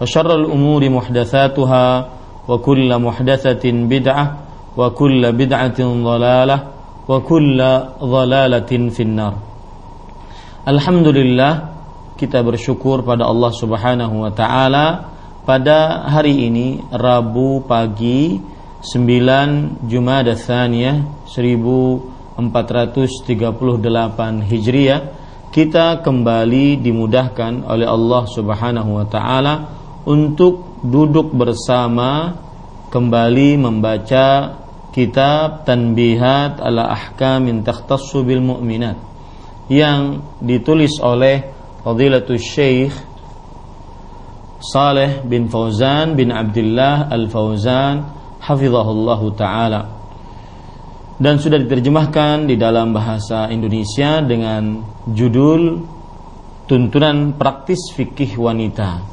وشر الأمور محدثاتها وكل محدثة بدعة وكل بدعة ضلالة وكل ضلالة في النار Alhamdulillah kita bersyukur pada Allah Subhanahu wa taala pada hari ini Rabu pagi 9 Jumada Tsaniyah 1438 Hijriah kita kembali dimudahkan oleh Allah Subhanahu wa taala untuk duduk bersama kembali membaca kitab Tanbihat ala Ahkamin Takhtassu bil Mu'minat yang ditulis oleh Fadilatul Syekh Saleh bin Fauzan bin Abdullah Al-Fauzan hafizahullahu taala. Dan sudah diterjemahkan di dalam bahasa Indonesia dengan judul Tuntunan Praktis Fikih Wanita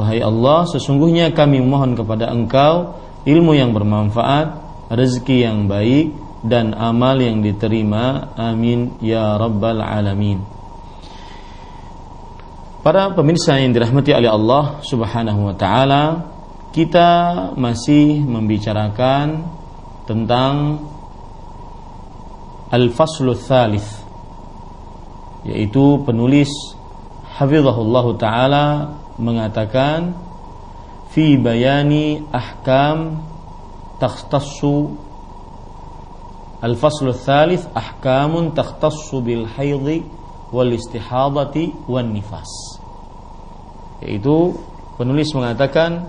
Wahai Allah, sesungguhnya kami mohon kepada Engkau ilmu yang bermanfaat, rezeki yang baik, dan amal yang diterima. Amin ya rabbal alamin. Para pemirsa yang dirahmati oleh Allah Subhanahu wa taala, kita masih membicarakan tentang Al-Faslu Thalith yaitu penulis Hafizahullah taala mengatakan fi bayani ahkam takhtassu al-fasl thalith ahkamun takhtassu bil haidhi wal istihadati wan nifas yaitu penulis mengatakan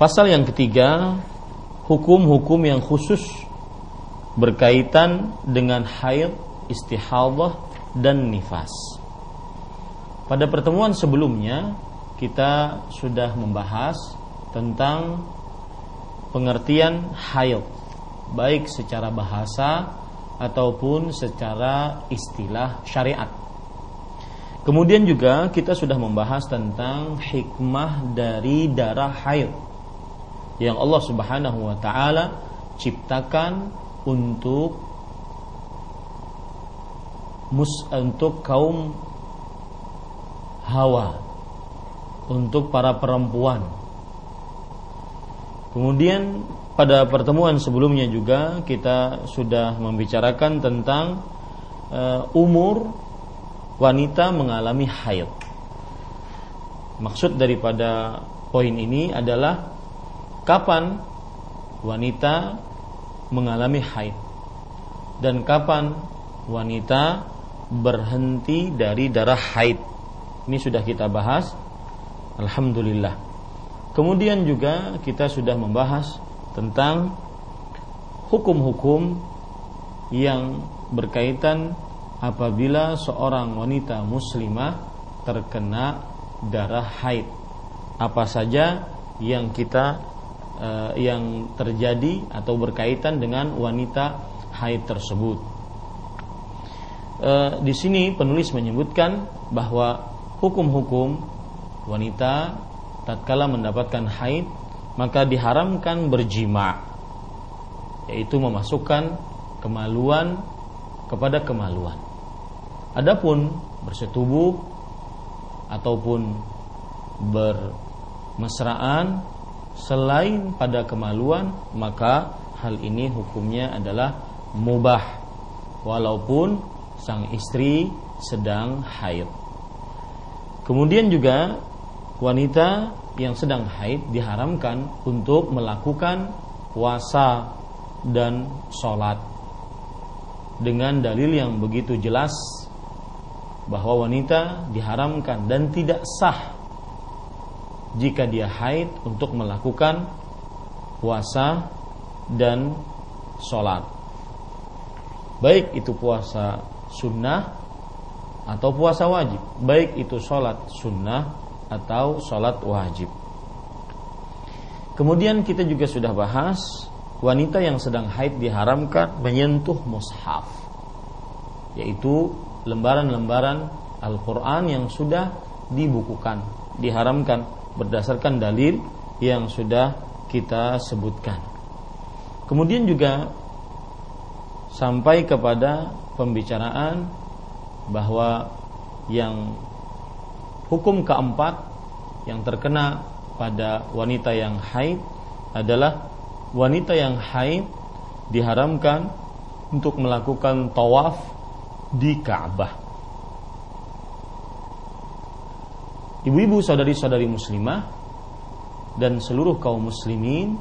pasal yang ketiga hukum-hukum yang khusus berkaitan dengan haid, istihadah dan nifas. Pada pertemuan sebelumnya kita sudah membahas tentang pengertian haid baik secara bahasa ataupun secara istilah syariat. Kemudian juga kita sudah membahas tentang hikmah dari darah haid yang Allah Subhanahu wa taala ciptakan untuk mus untuk kaum hawa untuk para perempuan. Kemudian pada pertemuan sebelumnya juga kita sudah membicarakan tentang uh, umur wanita mengalami haid. Maksud daripada poin ini adalah kapan wanita mengalami haid dan kapan wanita berhenti dari darah haid ini sudah kita bahas Alhamdulillah. Kemudian juga kita sudah membahas tentang hukum-hukum yang berkaitan apabila seorang wanita muslimah terkena darah haid. Apa saja yang kita uh, yang terjadi atau berkaitan dengan wanita haid tersebut. Uh, di sini penulis menyebutkan bahwa hukum-hukum wanita tatkala mendapatkan haid maka diharamkan berjima yaitu memasukkan kemaluan kepada kemaluan. Adapun bersetubuh ataupun bermesraan selain pada kemaluan maka hal ini hukumnya adalah mubah walaupun sang istri sedang haid. Kemudian juga wanita yang sedang haid diharamkan untuk melakukan puasa dan sholat. Dengan dalil yang begitu jelas bahwa wanita diharamkan dan tidak sah jika dia haid untuk melakukan puasa dan sholat. Baik itu puasa sunnah atau puasa wajib. Baik itu sholat sunnah atau sholat wajib. Kemudian kita juga sudah bahas wanita yang sedang haid diharamkan menyentuh mushaf. Yaitu lembaran-lembaran Al-Qur'an yang sudah dibukukan diharamkan berdasarkan dalil yang sudah kita sebutkan. Kemudian juga sampai kepada pembicaraan bahwa yang hukum keempat yang terkena pada wanita yang haid adalah wanita yang haid diharamkan untuk melakukan tawaf di Ka'bah. Ibu-ibu saudari-saudari muslimah dan seluruh kaum muslimin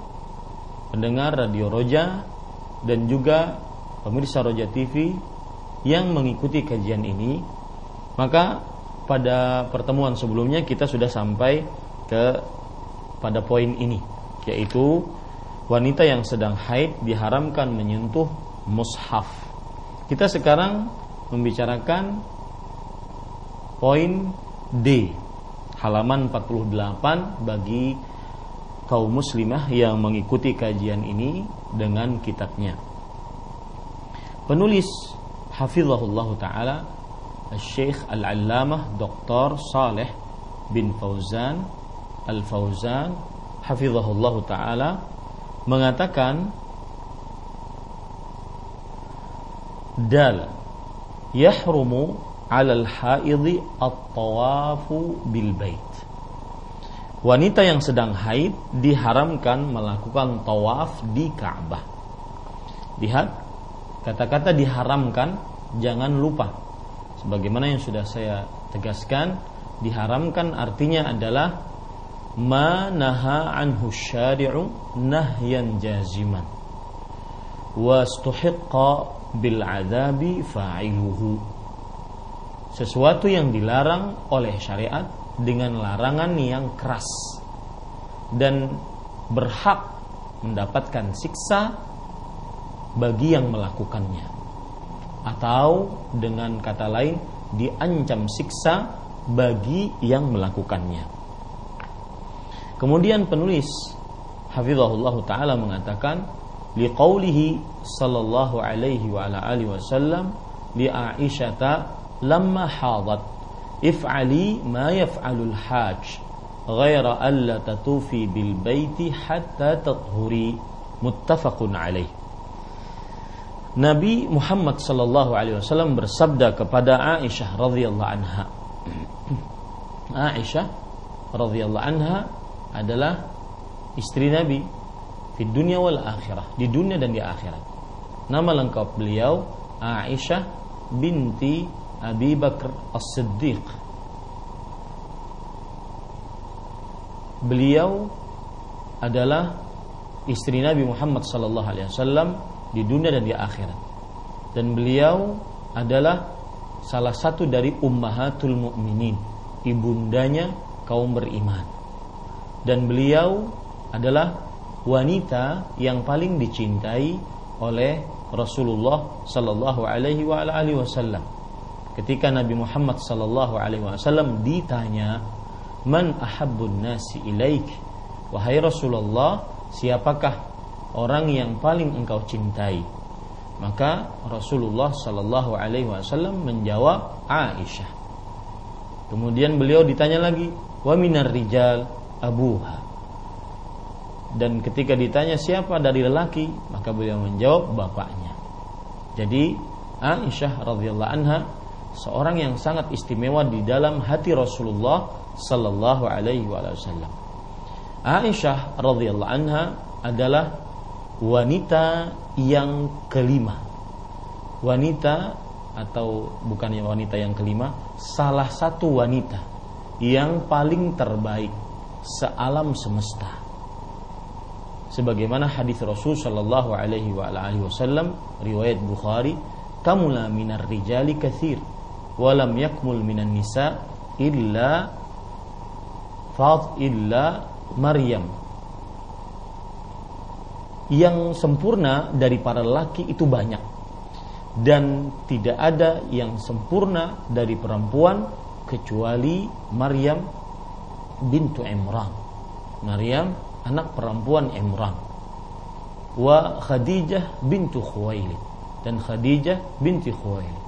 pendengar radio Roja dan juga pemirsa Roja TV yang mengikuti kajian ini maka pada pertemuan sebelumnya kita sudah sampai ke pada poin ini yaitu wanita yang sedang haid diharamkan menyentuh mushaf. Kita sekarang membicarakan poin D, halaman 48 bagi kaum muslimah yang mengikuti kajian ini dengan kitabnya. Penulis Hafizahullah Ta'ala Syekh Al-Allamah Dr. Saleh bin Fauzan Al-Fauzan Hafizahullah Ta'ala mengatakan dal yahrumu 'alal haidhi at-tawafu bil bait. Wanita yang sedang haid diharamkan melakukan tawaf di Ka'bah. Lihat kata-kata diharamkan jangan lupa. Sebagaimana yang sudah saya tegaskan, diharamkan artinya adalah ma naha anhu syari'u nahyan jaziman wa stuhiqqa bil adabi fa'iluhu sesuatu yang dilarang oleh syariat dengan larangan yang keras dan berhak mendapatkan siksa bagi yang melakukannya. Atau dengan kata lain diancam siksa bagi yang melakukannya. Kemudian penulis Hafizahullah taala mengatakan liqaulihi sallallahu alaihi wa ala alihi wasallam li Aisyata lamma hadat if'ali ma yaf'alul hajj ghaira alla tatufi bil baiti hatta tathuri muttafaqun alaih Nabi Muhammad sallallahu alaihi wasallam bersabda kepada Aisyah radhiyallahu anha Aisyah radhiyallahu anha adalah istri Nabi di dunia wal akhirah, di dunia dan di akhirat. Nama lengkap beliau Aisyah binti Abi Bakar As-Siddiq. Beliau adalah istri Nabi Muhammad sallallahu alaihi wasallam di dunia dan di akhirat. Dan beliau adalah salah satu dari ummahatul mukminin, ibundanya kaum beriman. Dan beliau adalah wanita yang paling dicintai oleh Rasulullah sallallahu alaihi wasallam. Ketika Nabi Muhammad sallallahu alaihi wasallam ditanya, "Man ahabbun nasi ilaik?" Wahai Rasulullah, siapakah orang yang paling engkau cintai? Maka Rasulullah sallallahu alaihi wasallam menjawab Aisyah. Kemudian beliau ditanya lagi, "Wa minar rijal abuha?" Dan ketika ditanya siapa dari lelaki, maka beliau menjawab bapaknya. Jadi Aisyah radhiyallahu anha seorang yang sangat istimewa di dalam hati Rasulullah sallallahu alaihi wasallam. Aisyah radhiyallahu anha adalah wanita yang kelima. Wanita atau bukannya wanita yang kelima, salah satu wanita yang paling terbaik sealam semesta. Sebagaimana hadis Rasul sallallahu alaihi wasallam riwayat Bukhari, "Kamula minar rijali katsir wa lam yakmul minan nisa illa fad illa Maryam." Yang sempurna dari para laki itu banyak dan tidak ada yang sempurna dari perempuan kecuali Maryam bintu Imran. Maryam anak perempuan Imran. Wa Khadijah bintu Khuwailid dan Khadijah binti Khuwailid.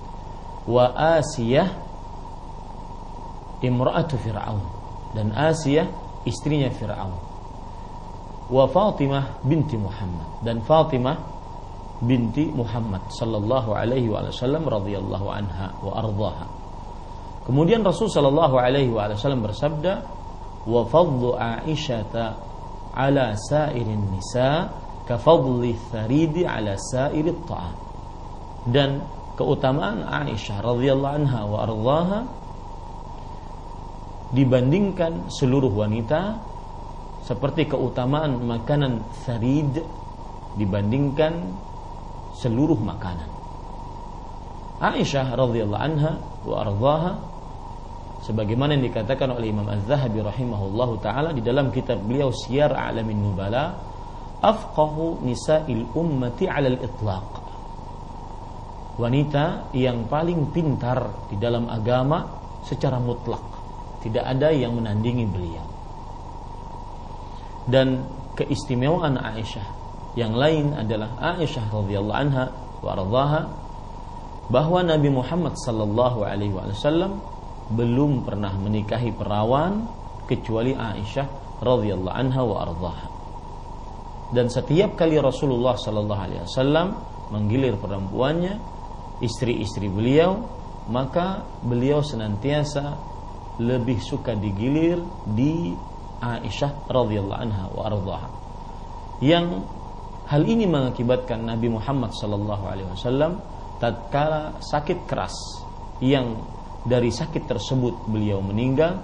Wa Asiyah imra'atu Fir'aun dan Asiyah istrinya Fir'aun. Wa Fatimah binti Muhammad dan Fatimah binti Muhammad sallallahu alaihi wasallam radhiyallahu anha wa ardhaha. Kemudian Rasul sallallahu alaihi wasallam bersabda, "Wa fadlu Aisyah ala sairin nisa ka fadli tharidi ala sairi ta'am." Dan keutamaan Aisyah radhiyallahu anha wa ardhaha dibandingkan seluruh wanita seperti keutamaan makanan tharid dibandingkan seluruh makanan. Aisyah radhiyallahu anha wa ardhaha sebagaimana yang dikatakan oleh Imam Az-Zahabi rahimahullahu taala di dalam kitab beliau Syiar Alamin Nubala afqahu nisa'il ummati 'ala al-itlaq wanita yang paling pintar di dalam agama secara mutlak. Tidak ada yang menandingi beliau dan keistimewaan Aisyah yang lain adalah Aisyah radhiyallahu anha wa radhaha bahwa Nabi Muhammad sallallahu alaihi wasallam belum pernah menikahi perawan kecuali Aisyah radhiyallahu anha wa radhaha. Dan setiap kali Rasulullah sallallahu alaihi wasallam menggilir perempuannya, istri-istri beliau, maka beliau senantiasa lebih suka digilir di Aisyah radhiyallahu anha wa radhaha. Yang Hal ini mengakibatkan Nabi Muhammad sallallahu alaihi wasallam tatkala sakit keras yang dari sakit tersebut beliau meninggal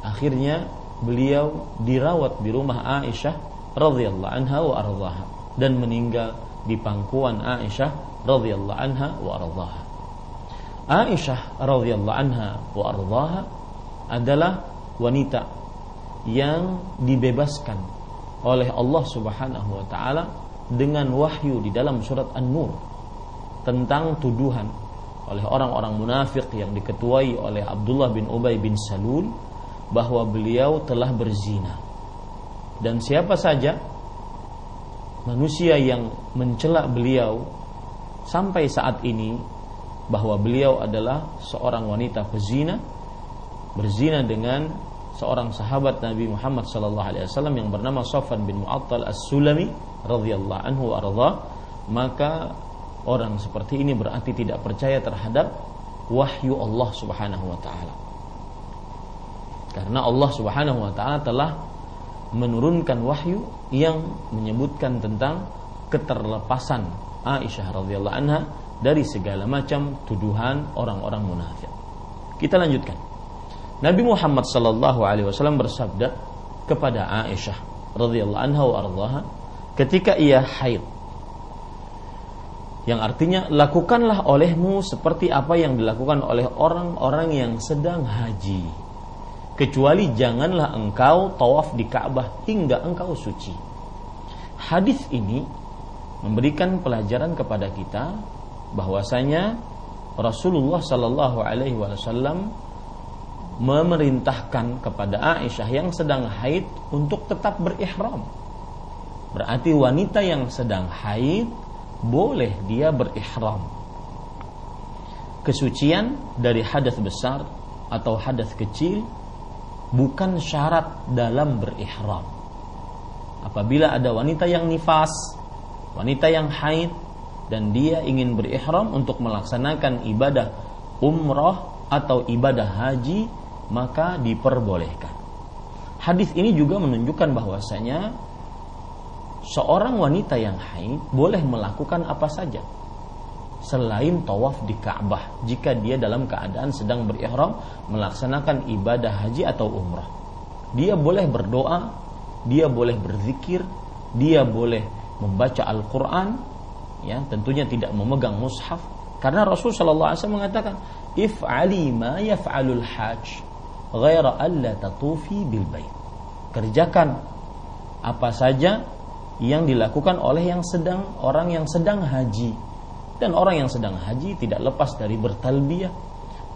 akhirnya beliau dirawat di rumah Aisyah radhiyallahu anha wa ardhaha dan meninggal di pangkuan Aisyah radhiyallahu anha wa ardhaha Aisyah radhiyallahu anha wa ardhaha adalah wanita yang dibebaskan oleh Allah Subhanahu wa taala dengan wahyu di dalam surat An-Nur tentang tuduhan oleh orang-orang munafik yang diketuai oleh Abdullah bin Ubay bin Salul bahwa beliau telah berzina. Dan siapa saja manusia yang mencela beliau sampai saat ini bahwa beliau adalah seorang wanita pezina berzina dengan seorang sahabat Nabi Muhammad sallallahu alaihi wasallam yang bernama Safwan bin Mu'attal As-Sulami radhiyallahu anhu arda maka orang seperti ini berarti tidak percaya terhadap wahyu Allah Subhanahu wa taala. Karena Allah Subhanahu wa taala telah menurunkan wahyu yang menyebutkan tentang keterlepasan Aisyah radhiyallahu anha dari segala macam tuduhan orang-orang munafik. Kita lanjutkan. Nabi Muhammad sallallahu alaihi wasallam bersabda kepada Aisyah radhiyallahu anha wa ardhaha ketika ia haid yang artinya lakukanlah olehmu seperti apa yang dilakukan oleh orang-orang yang sedang haji kecuali janganlah engkau tawaf di Ka'bah hingga engkau suci. Hadis ini memberikan pelajaran kepada kita bahwasanya Rasulullah Shallallahu Alaihi Wasallam memerintahkan kepada Aisyah yang sedang haid untuk tetap berihram. Berarti wanita yang sedang haid boleh dia berihram. Kesucian dari hadas besar atau hadas kecil bukan syarat dalam berihram. Apabila ada wanita yang nifas, wanita yang haid dan dia ingin berihram untuk melaksanakan ibadah umrah atau ibadah haji, maka diperbolehkan. Hadis ini juga menunjukkan bahwasanya seorang wanita yang haid boleh melakukan apa saja selain tawaf di Ka'bah jika dia dalam keadaan sedang berihram melaksanakan ibadah haji atau umrah. Dia boleh berdoa, dia boleh berzikir, dia boleh membaca Al-Qur'an, ya, tentunya tidak memegang mushaf karena Rasul sallallahu alaihi wasallam mengatakan, "If'ali ma yaf'alul hajj, ghaira alla tatufi bil bait." Kerjakan apa saja yang dilakukan oleh yang sedang orang yang sedang haji dan orang yang sedang haji tidak lepas dari bertalbiyah,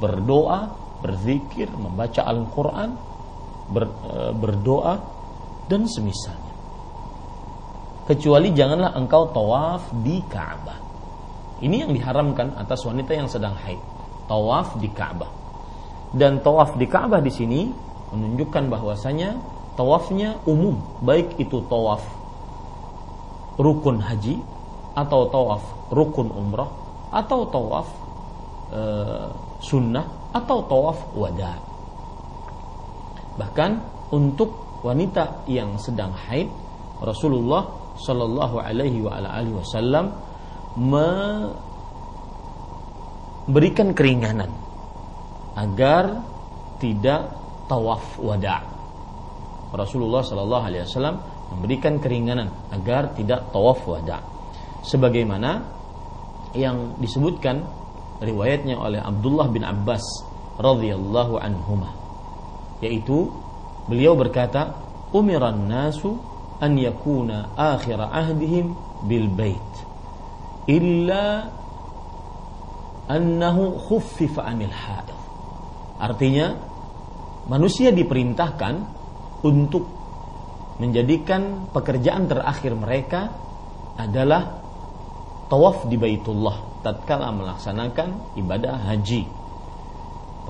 berdoa, berzikir, membaca Al-Quran, ber, e, berdoa, dan semisalnya. Kecuali janganlah engkau tawaf di Ka'bah. Ini yang diharamkan atas wanita yang sedang haid. Tawaf di Ka'bah. Dan tawaf di Ka'bah di sini menunjukkan bahwasanya tawafnya umum, baik itu tawaf rukun haji atau tawaf rukun umrah atau tawaf e, sunnah atau tawaf wada. Bahkan untuk wanita yang sedang haid Rasulullah Shallallahu Alaihi Wasallam memberikan keringanan agar tidak tawaf wada. Rasulullah Shallallahu Alaihi Wasallam memberikan keringanan agar tidak tawaf wada. Sebagaimana yang disebutkan riwayatnya oleh Abdullah bin Abbas radhiyallahu anhuma yaitu beliau berkata umiran nasu an yakuna akhir ahdihim bil bait illa annahu khuffifa anil haid artinya manusia diperintahkan untuk menjadikan pekerjaan terakhir mereka adalah tawaf di Baitullah tatkala melaksanakan ibadah haji.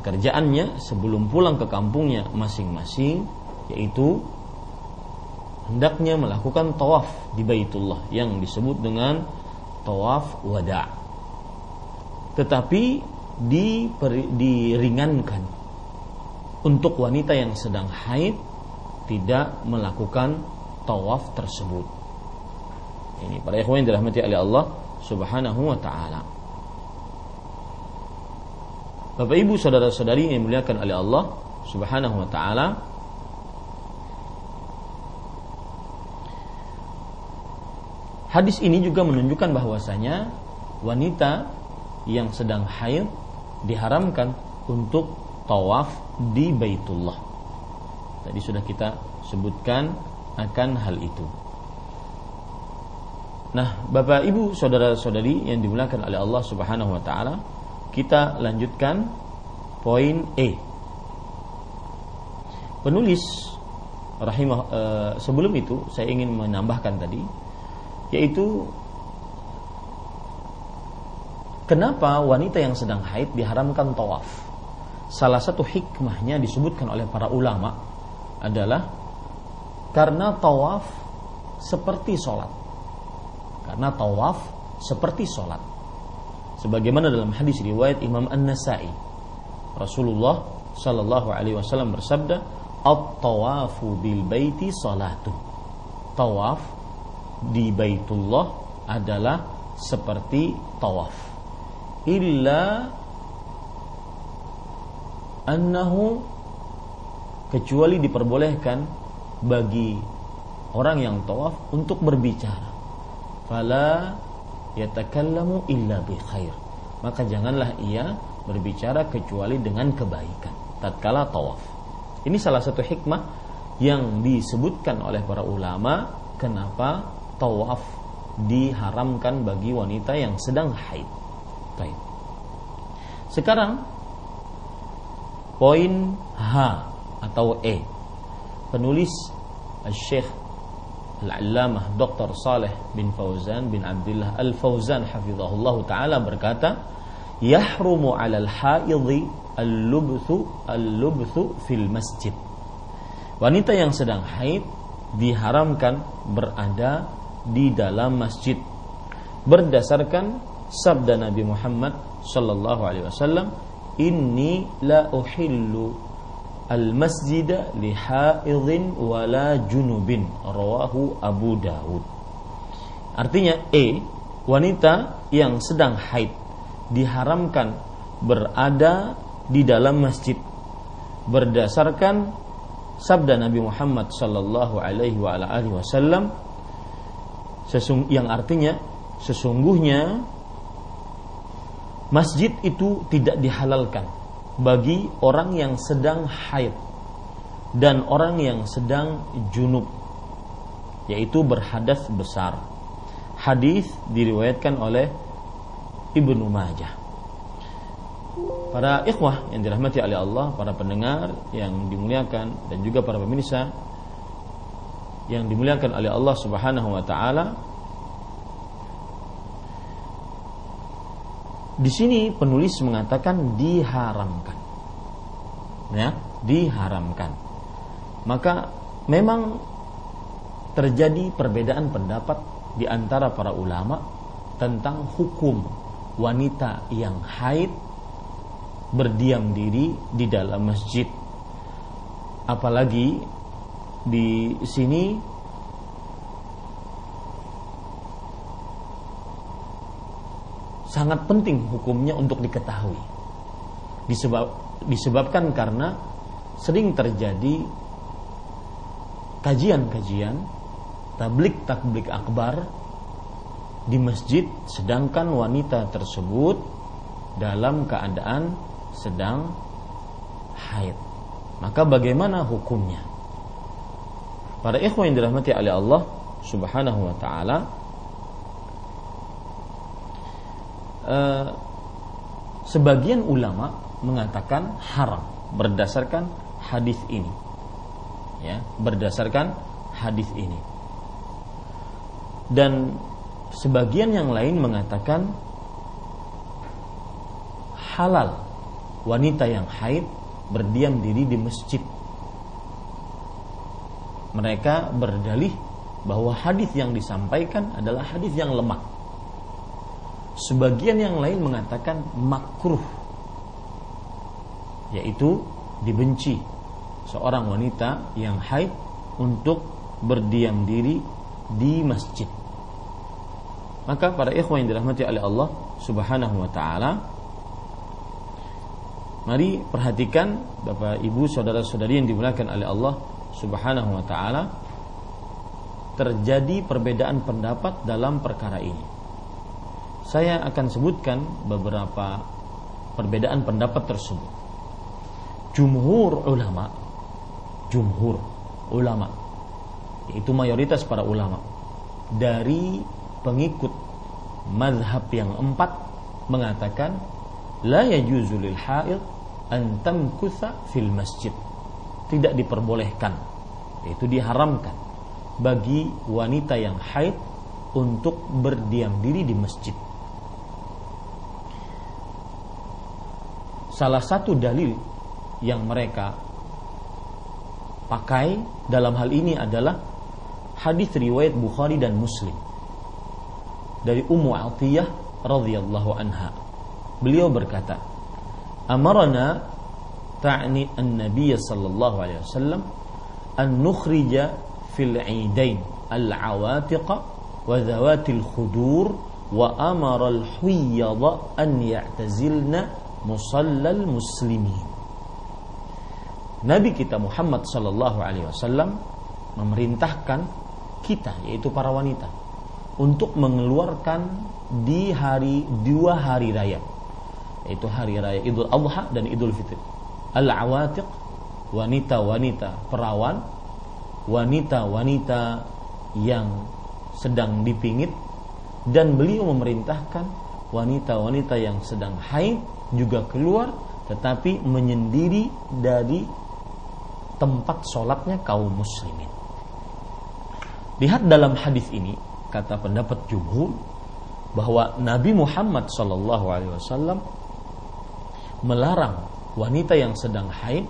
Pekerjaannya sebelum pulang ke kampungnya masing-masing yaitu hendaknya melakukan tawaf di Baitullah yang disebut dengan tawaf wada. Tetapi diringankan untuk wanita yang sedang haid tidak melakukan tawaf tersebut. Ini para ikhwan yang dirahmati oleh Allah Subhanahu wa taala. Bapak Ibu saudara-saudari yang dimuliakan oleh Allah Subhanahu wa taala, Hadis ini juga menunjukkan bahwasanya wanita yang sedang haid diharamkan untuk tawaf di Baitullah. Tadi sudah kita sebutkan akan hal itu. Nah, Bapak Ibu, saudara-saudari yang dimuliakan oleh Allah Subhanahu wa taala, kita lanjutkan poin E. Penulis rahimah e, sebelum itu saya ingin menambahkan tadi yaitu kenapa wanita yang sedang haid diharamkan tawaf. Salah satu hikmahnya disebutkan oleh para ulama adalah karena tawaf seperti sholat karena tawaf seperti sholat. Sebagaimana dalam hadis riwayat Imam An-Nasai, Rasulullah Shallallahu Alaihi Wasallam bersabda, "At-tawafu bil baiti salatu." Tawaf di Baitullah adalah seperti tawaf. Illa annahu kecuali diperbolehkan bagi orang yang tawaf untuk berbicara. Fala yatakallamu illa bi khair. Maka janganlah ia berbicara kecuali dengan kebaikan tatkala tawaf. Ini salah satu hikmah yang disebutkan oleh para ulama kenapa tawaf diharamkan bagi wanita yang sedang haid. Baik. Sekarang poin H atau E. Penulis Syekh Al-Allamah Dr. Saleh bin Fauzan bin Abdullah Al-Fauzan hafizahullah taala berkata, "Yahrumu 'alal haidhi al-lubthu al-lubthu fil masjid." Wanita yang sedang haid diharamkan berada di dalam masjid berdasarkan sabda Nabi Muhammad sallallahu alaihi wasallam inni la uhillu al masjid li haidhin wala junubin. Rawahu Abu Dawud. Artinya E wanita yang sedang haid diharamkan berada di dalam masjid berdasarkan sabda Nabi Muhammad sallallahu alaihi wa alihi wasallam yang artinya sesungguhnya masjid itu tidak dihalalkan bagi orang yang sedang haid dan orang yang sedang junub yaitu berhadas besar. Hadis diriwayatkan oleh Ibnu Majah. Para ikhwah yang dirahmati oleh Allah, para pendengar yang dimuliakan dan juga para pemirsa yang dimuliakan oleh Allah Subhanahu wa taala, Di sini penulis mengatakan diharamkan. Ya, diharamkan. Maka memang terjadi perbedaan pendapat di antara para ulama tentang hukum wanita yang haid berdiam diri di dalam masjid. Apalagi di sini sangat penting hukumnya untuk diketahui. Disebab, disebabkan karena sering terjadi kajian-kajian tablik takblik akbar di masjid sedangkan wanita tersebut dalam keadaan sedang haid. Maka bagaimana hukumnya? Para ikhwan yang dirahmati oleh Allah Subhanahu wa taala, Eh, sebagian ulama mengatakan haram berdasarkan hadis ini. Ya, berdasarkan hadis ini. Dan sebagian yang lain mengatakan halal wanita yang haid berdiam diri di masjid. Mereka berdalih bahwa hadis yang disampaikan adalah hadis yang lemah Sebagian yang lain mengatakan makruh yaitu dibenci seorang wanita yang haid untuk berdiam diri di masjid. Maka para ikhwan yang dirahmati oleh Allah Subhanahu wa taala Mari perhatikan Bapak Ibu saudara-saudari yang dimuliakan oleh Allah Subhanahu wa taala terjadi perbedaan pendapat dalam perkara ini saya akan sebutkan beberapa perbedaan pendapat tersebut. Jumhur ulama, jumhur ulama, yaitu mayoritas para ulama dari pengikut mazhab yang empat mengatakan la yajuzu lil haid an tamkutha fil masjid. Tidak diperbolehkan, yaitu diharamkan bagi wanita yang haid untuk berdiam diri di masjid. Salah satu dalil yang mereka pakai dalam hal ini adalah hadis riwayat Bukhari dan Muslim dari Ummu Atiyah radhiyallahu anha. Beliau berkata, "Amarna ta'ni an-nabiy sallallahu alaihi wasallam an nukhrija fil 'idain al-'awatiq wa dhawatil khudur wa amara al-huyyadha an ya'tazilna musallal muslimin. Nabi kita Muhammad sallallahu alaihi wasallam memerintahkan kita yaitu para wanita untuk mengeluarkan di hari dua hari raya yaitu hari raya Idul Adha dan Idul Fitri. Al-awatiq wanita-wanita perawan, wanita-wanita yang sedang dipingit dan beliau memerintahkan wanita-wanita yang sedang haid juga keluar tetapi menyendiri dari tempat sholatnya kaum muslimin. Lihat dalam hadis ini kata pendapat jumhur bahwa Nabi Muhammad Wasallam melarang wanita yang sedang haid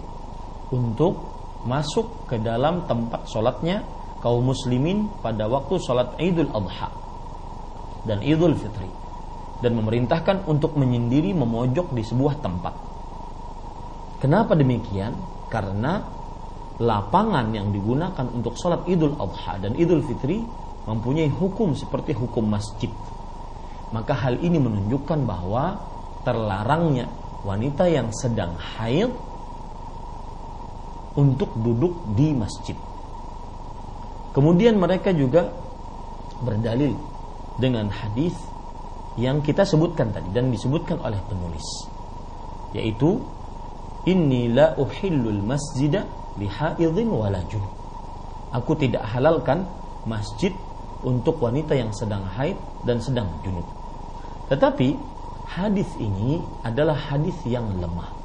untuk masuk ke dalam tempat sholatnya kaum muslimin pada waktu sholat Idul Adha dan Idul Fitri dan memerintahkan untuk menyendiri memojok di sebuah tempat. Kenapa demikian? Karena lapangan yang digunakan untuk sholat Idul Adha dan Idul Fitri mempunyai hukum seperti hukum masjid. Maka hal ini menunjukkan bahwa terlarangnya wanita yang sedang haid untuk duduk di masjid. Kemudian mereka juga berdalil dengan hadis yang kita sebutkan tadi dan disebutkan oleh penulis yaitu inni la uhillul masjida li haidhin wala junub. Aku tidak halalkan masjid untuk wanita yang sedang haid dan sedang junub. Tetapi hadis ini adalah hadis yang lemah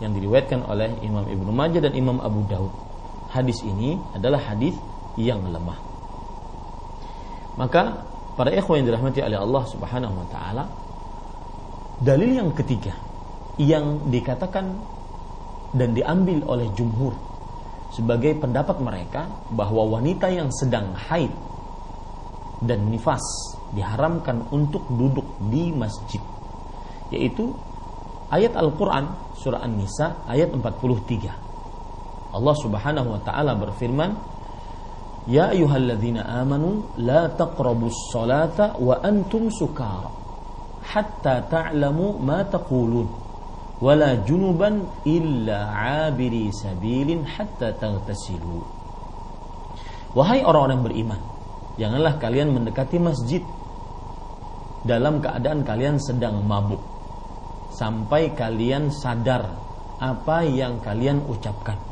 yang diriwayatkan oleh Imam Ibnu Majah dan Imam Abu Daud. Hadis ini adalah hadis yang lemah. Maka para ikhwan yang dirahmati oleh Allah Subhanahu wa taala dalil yang ketiga yang dikatakan dan diambil oleh jumhur sebagai pendapat mereka bahwa wanita yang sedang haid dan nifas diharamkan untuk duduk di masjid yaitu ayat Al-Qur'an surah An-Nisa ayat 43 Allah Subhanahu wa taala berfirman Ya ayyuhalladzina amanu la taqrabus salata wa antum sukara. Hatta ta'lamu ma taqulun. Wala junuban illa abiri sabilin hatta taghtasilu. Wahai orang-orang beriman janganlah kalian mendekati masjid dalam keadaan kalian sedang mabuk. Sampai kalian sadar apa yang kalian ucapkan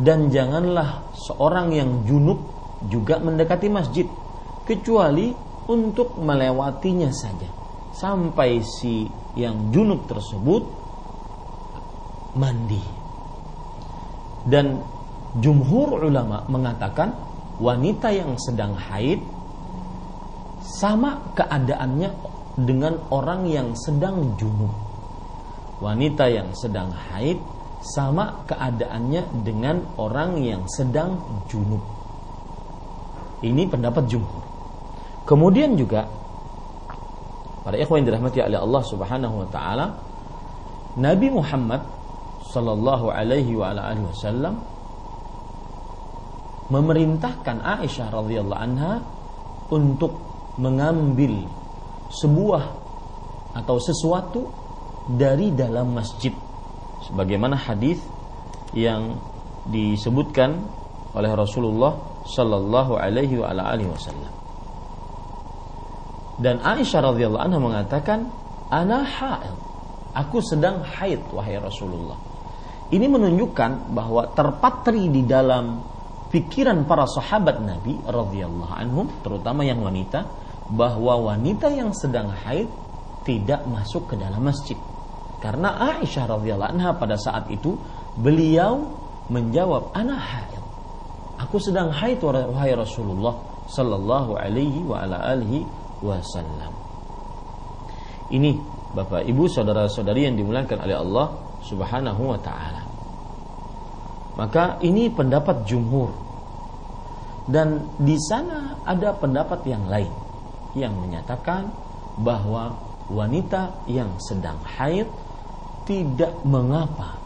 dan janganlah seorang yang junub juga mendekati masjid kecuali untuk melewatinya saja. Sampai si yang junub tersebut mandi. Dan jumhur ulama mengatakan wanita yang sedang haid sama keadaannya dengan orang yang sedang junub. Wanita yang sedang haid sama keadaannya dengan orang yang sedang junub. Ini pendapat jumhur. Kemudian juga para ikhwan yang dirahmati oleh Allah Subhanahu wa taala, Nabi Muhammad sallallahu alaihi wa alihi wasallam memerintahkan Aisyah radhiyallahu anha untuk mengambil sebuah atau sesuatu dari dalam masjid sebagaimana hadis yang disebutkan oleh Rasulullah Shallallahu Alaihi Wasallam. Dan Aisyah radhiyallahu anha mengatakan, "Ana haid." Aku sedang haid wahai Rasulullah. Ini menunjukkan bahwa terpatri di dalam pikiran para sahabat Nabi radhiyallahu anhum, terutama yang wanita, bahwa wanita yang sedang haid tidak masuk ke dalam masjid karena Aisyah radhiyallahu anha pada saat itu beliau menjawab, "Ana haid." Aku sedang haid wahai Rasulullah sallallahu alaihi wa ala alihi wasallam. Ini Bapak Ibu saudara-saudari yang dimuliakan oleh Allah Subhanahu wa taala. Maka ini pendapat jumhur. Dan di sana ada pendapat yang lain yang menyatakan bahwa wanita yang sedang haid tidak mengapa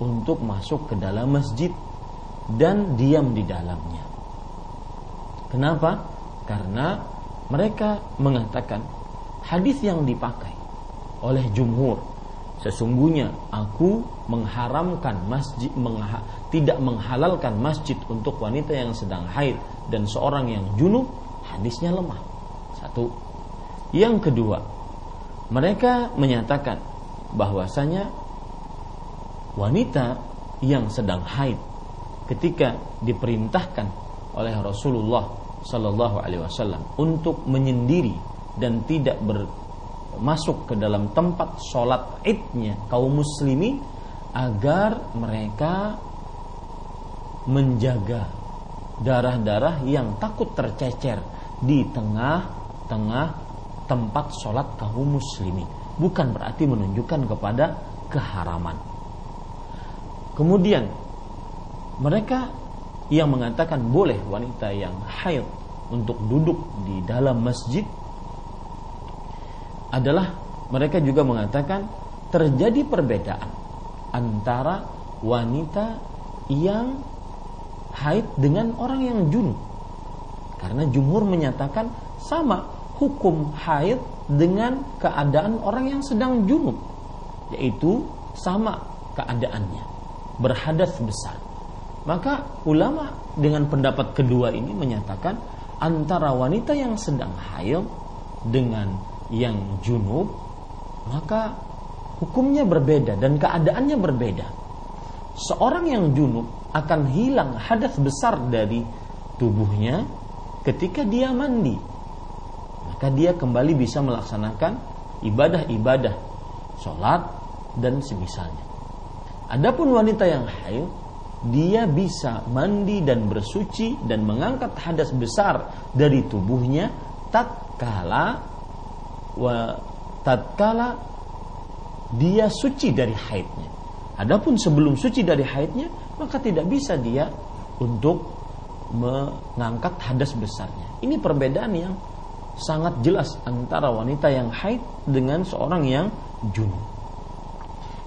untuk masuk ke dalam masjid dan diam di dalamnya. Kenapa? Karena mereka mengatakan hadis yang dipakai oleh jumhur sesungguhnya aku mengharamkan masjid mengha, tidak menghalalkan masjid untuk wanita yang sedang haid dan seorang yang junub hadisnya lemah. Satu. Yang kedua, mereka menyatakan bahwasanya wanita yang sedang haid ketika diperintahkan oleh Rasulullah Sallallahu Alaihi Wasallam untuk menyendiri dan tidak masuk ke dalam tempat sholat idnya kaum muslimin agar mereka menjaga darah-darah yang takut tercecer di tengah-tengah tempat sholat kaum muslimin bukan berarti menunjukkan kepada keharaman kemudian mereka yang mengatakan boleh wanita yang haid untuk duduk di dalam masjid adalah mereka juga mengatakan terjadi perbedaan antara wanita yang haid dengan orang yang junub. Karena jumhur menyatakan sama hukum haid dengan keadaan orang yang sedang junub, yaitu sama keadaannya, berhadas besar. Maka ulama dengan pendapat kedua ini menyatakan antara wanita yang sedang haid dengan yang junub maka hukumnya berbeda dan keadaannya berbeda. Seorang yang junub akan hilang hadas besar dari tubuhnya ketika dia mandi. Maka dia kembali bisa melaksanakan ibadah-ibadah sholat dan semisalnya. Adapun wanita yang haid dia bisa mandi dan bersuci dan mengangkat hadas besar dari tubuhnya tatkala wa tatkala dia suci dari haidnya. Adapun sebelum suci dari haidnya, maka tidak bisa dia untuk mengangkat hadas besarnya. Ini perbedaan yang sangat jelas antara wanita yang haid dengan seorang yang junub.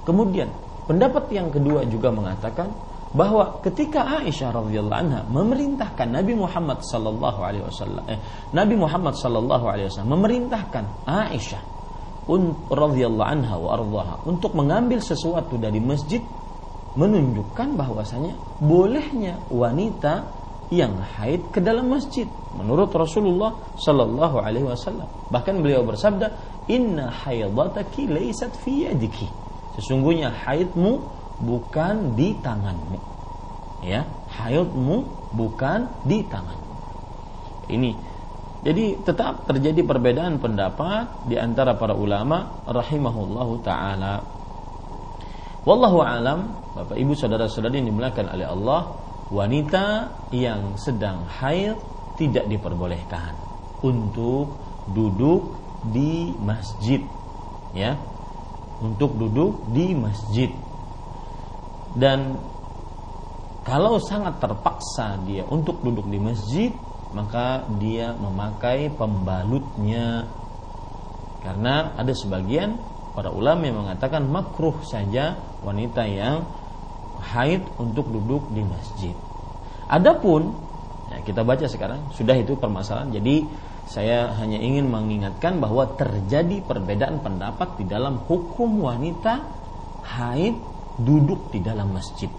Kemudian, pendapat yang kedua juga mengatakan bahwa ketika Aisyah radhiyallahu anha memerintahkan Nabi Muhammad sallallahu alaihi wasallam eh, Nabi Muhammad sallallahu alaihi wasallam memerintahkan Aisyah radhiyallahu anha wa ardhaha untuk mengambil sesuatu dari masjid menunjukkan bahwasanya bolehnya wanita yang haid ke dalam masjid menurut Rasulullah sallallahu alaihi wasallam bahkan beliau bersabda inna haidataki laysat fi yadiki sesungguhnya haidmu bukan di tanganmu. Ya, haidmu bukan di tanganmu. Ini jadi tetap terjadi perbedaan pendapat di antara para ulama rahimahullahu taala. Wallahu alam, Bapak Ibu saudara-saudari yang dimuliakan oleh Allah, wanita yang sedang haid tidak diperbolehkan untuk duduk di masjid ya. Untuk duduk di masjid. Dan kalau sangat terpaksa dia untuk duduk di masjid maka dia memakai pembalutnya. Karena ada sebagian para ulama yang mengatakan makruh saja wanita yang haid untuk duduk di masjid. Adapun ya kita baca sekarang sudah itu permasalahan. Jadi saya hanya ingin mengingatkan bahwa terjadi perbedaan pendapat di dalam hukum wanita haid duduk di dalam masjid.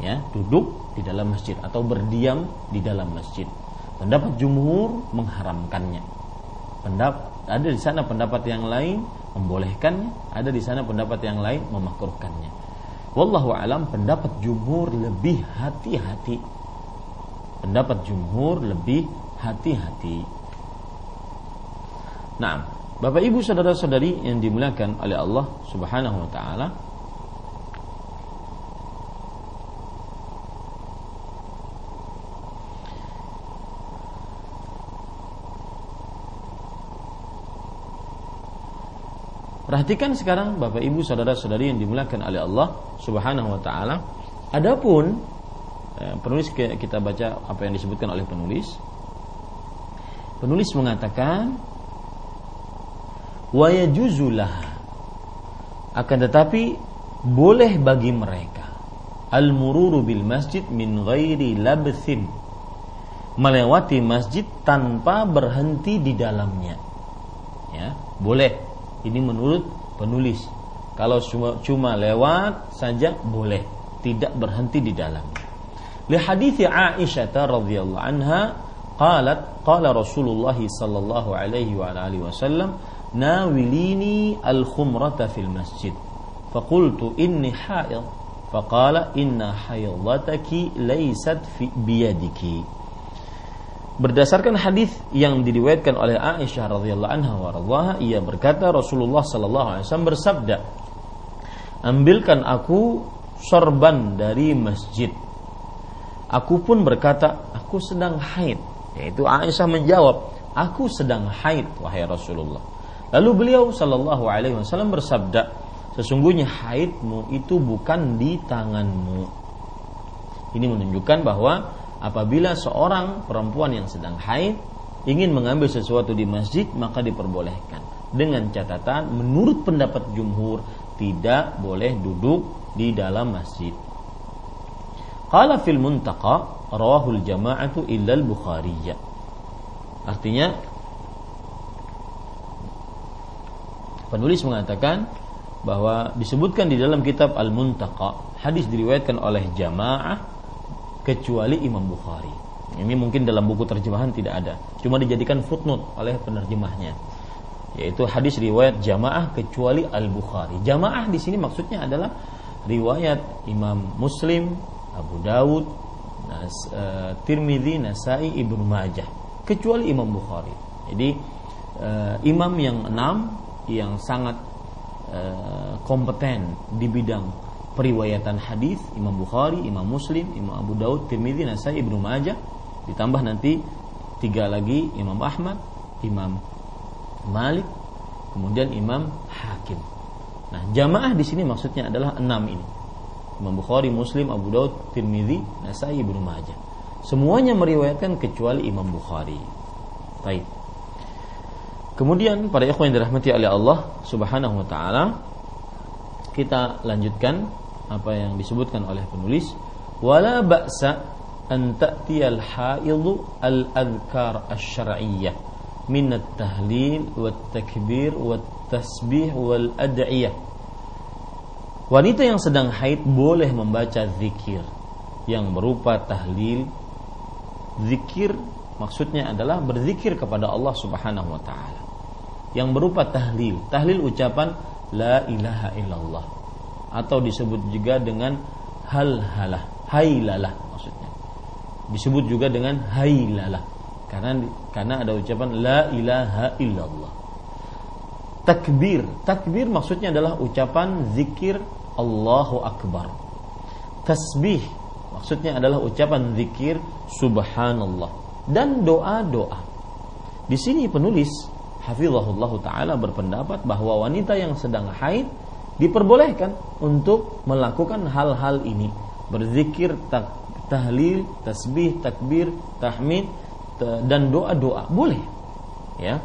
Ya duduk di dalam masjid atau berdiam di dalam masjid. Pendapat jumhur mengharamkannya. Pendapat ada di sana pendapat yang lain membolehkannya. Ada di sana pendapat yang lain memakruhkannya wallahu alam pendapat jumhur lebih hati-hati. Pendapat jumhur lebih hati-hati. Nah Bapak Ibu saudara-saudari yang dimuliakan oleh Allah Subhanahu wa taala Perhatikan sekarang Bapak Ibu saudara-saudari yang dimuliakan oleh Allah Subhanahu wa taala. Adapun eh, penulis kita baca apa yang disebutkan oleh penulis. Penulis mengatakan wa yajuzulah akan tetapi boleh bagi mereka. Al-mururu bil masjid min ghairi labthin. Melewati masjid tanpa berhenti di dalamnya. Ya boleh ini menurut penulis. Kalau cuma, cuma lewat saja boleh, tidak berhenti di dalam. Li hadits Aisyah radhiyallahu anha qalat qala Rasulullah sallallahu alaihi wa alihi wasallam nawilini al-khumrata fil masjid. Faqultu inni ha'id faqala inna haydhataki laysat fi biyadiki Berdasarkan hadis yang diriwayatkan oleh Aisyah radhiyallahu anha wa ia berkata Rasulullah sallallahu alaihi wasallam bersabda, "Ambilkan aku sorban dari masjid." Aku pun berkata, "Aku sedang haid." Yaitu Aisyah menjawab, "Aku sedang haid, wahai Rasulullah." Lalu beliau sallallahu alaihi wasallam bersabda, "Sesungguhnya haidmu itu bukan di tanganmu." Ini menunjukkan bahwa apabila seorang perempuan yang sedang haid ingin mengambil sesuatu di masjid maka diperbolehkan dengan catatan menurut pendapat jumhur tidak boleh duduk di dalam masjid. Qala fil muntaqa rawahul jama'atu illa al-Bukhariyah. Artinya penulis mengatakan bahwa disebutkan di dalam kitab Al-Muntaqa hadis diriwayatkan oleh jamaah kecuali Imam Bukhari. Ini mungkin dalam buku terjemahan tidak ada, cuma dijadikan footnote oleh penerjemahnya. Yaitu hadis riwayat jamaah kecuali Al Bukhari. Jamaah di sini maksudnya adalah riwayat Imam Muslim, Abu Dawud, Nas, uh, Tirmidzi, Nasai, Ibnu Majah, kecuali Imam Bukhari. Jadi uh, imam yang enam yang sangat uh, kompeten di bidang periwayatan hadis Imam Bukhari, Imam Muslim, Imam Abu Daud, Tirmidzi, Nasai, Ibnu Majah ditambah nanti tiga lagi Imam Ahmad, Imam Malik, kemudian Imam Hakim. Nah, jamaah di sini maksudnya adalah enam ini. Imam Bukhari, Muslim, Abu Daud, Tirmidzi, Nasai, Ibnu Majah. Semuanya meriwayatkan kecuali Imam Bukhari. Baik. Kemudian para ikhwan yang dirahmati oleh Allah Subhanahu wa taala kita lanjutkan apa yang disebutkan oleh penulis wala ba'sa an ta'tiyal haidu al adhkar asy-syar'iyyah min at-tahlil wat takbir wat tasbih wal ad'iyah Wanita yang sedang haid boleh membaca zikir yang berupa tahlil. Zikir maksudnya adalah berzikir kepada Allah Subhanahu wa taala. Yang berupa tahlil. Tahlil ucapan la ilaha illallah atau disebut juga dengan hal-halah, hailalah maksudnya. Disebut juga dengan hailalah karena karena ada ucapan la ilaha illallah. Takbir, takbir maksudnya adalah ucapan zikir Allahu akbar. Tasbih maksudnya adalah ucapan zikir subhanallah dan doa-doa. Di sini penulis hafizahullah taala berpendapat bahwa wanita yang sedang haid diperbolehkan untuk melakukan hal-hal ini. Berzikir tak, tahlil tasbih takbir tahmid dan doa-doa. Boleh. Ya.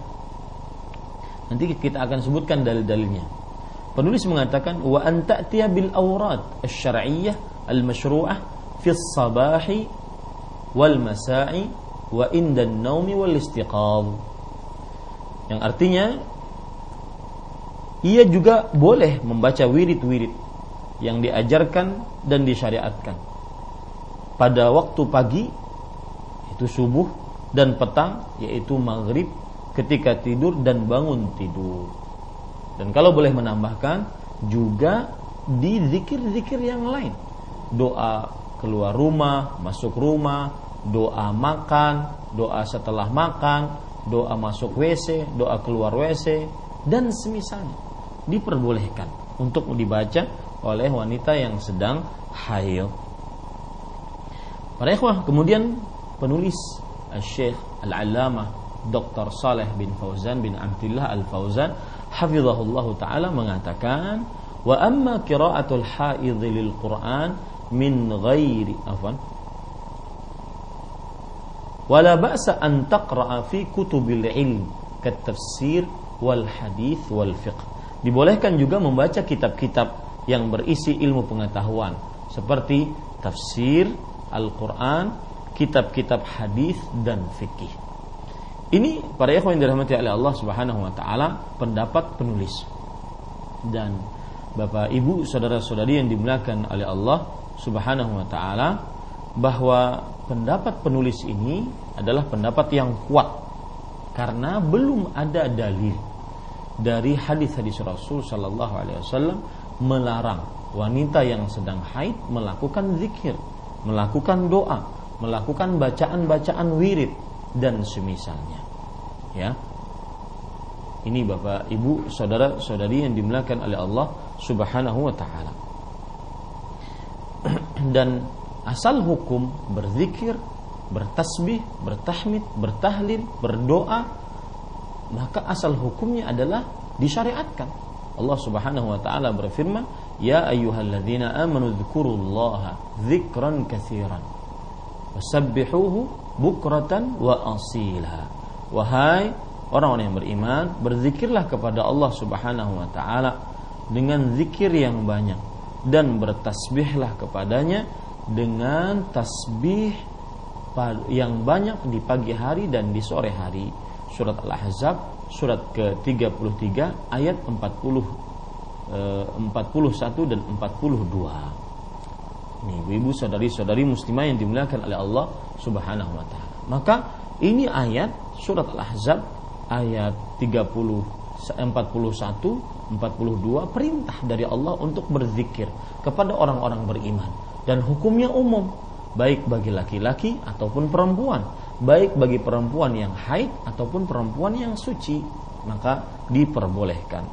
Nanti kita akan sebutkan dalil-dalilnya. Penulis mengatakan wa anta'tiya bil awrad asy-syar'iyyah al-masyru'ah fi sabahi wal masa'i wa inda naumi wal istiqam. Yang artinya ia juga boleh membaca wirid-wirid yang diajarkan dan disyariatkan. Pada waktu pagi itu subuh dan petang yaitu maghrib ketika tidur dan bangun tidur. Dan kalau boleh menambahkan juga di zikir-zikir yang lain. Doa keluar rumah masuk rumah doa makan doa setelah makan doa masuk WC doa keluar WC dan semisalnya diperbolehkan untuk dibaca oleh wanita yang sedang haid. Para ikhwah, kemudian penulis Syekh Al-Allamah Dr. Saleh bin Fauzan bin Abdullah Al-Fauzan hafizahullah taala mengatakan wa amma qiraatul haid lil Quran min ghairi afan wala ba'sa an taqra'a fi kutubil ilm kat tafsir wal hadith wal fiqh Dibolehkan juga membaca kitab-kitab yang berisi ilmu pengetahuan seperti tafsir, Al-Qur'an, kitab-kitab hadis dan fikih. Ini para ikhwan yang dirahmati oleh Allah Subhanahu wa taala pendapat penulis. Dan Bapak Ibu, saudara-saudari yang dimuliakan oleh Allah Subhanahu wa taala bahwa pendapat penulis ini adalah pendapat yang kuat karena belum ada dalil dari hadis-hadis Rasul Shallallahu Alaihi Wasallam melarang wanita yang sedang haid melakukan zikir, melakukan doa, melakukan bacaan-bacaan wirid dan semisalnya. Ya. Ini Bapak, Ibu, saudara-saudari yang dimuliakan oleh Allah Subhanahu wa taala. dan asal hukum berzikir, bertasbih, bertahmid, bertahlil, berdoa, maka asal hukumnya adalah disyariatkan. Allah Subhanahu wa taala berfirman, "Ya ayyuhalladzina amanu dzkurullaha dzikran katsiran wasabbihuhu bukratan wa asila." Wahai orang-orang yang beriman, berzikirlah kepada Allah Subhanahu wa taala dengan zikir yang banyak dan bertasbihlah kepadanya dengan tasbih yang banyak di pagi hari dan di sore hari. Surat Al-Ahzab surat ke-33 ayat 40 41 eh, dan 42. Nih, ibu saudari-saudari muslimah yang dimuliakan oleh Allah Subhanahu wa taala. Maka ini ayat surat Al-Ahzab ayat 30 41 42 perintah dari Allah untuk berzikir kepada orang-orang beriman dan hukumnya umum baik bagi laki-laki ataupun perempuan baik bagi perempuan yang haid ataupun perempuan yang suci maka diperbolehkan.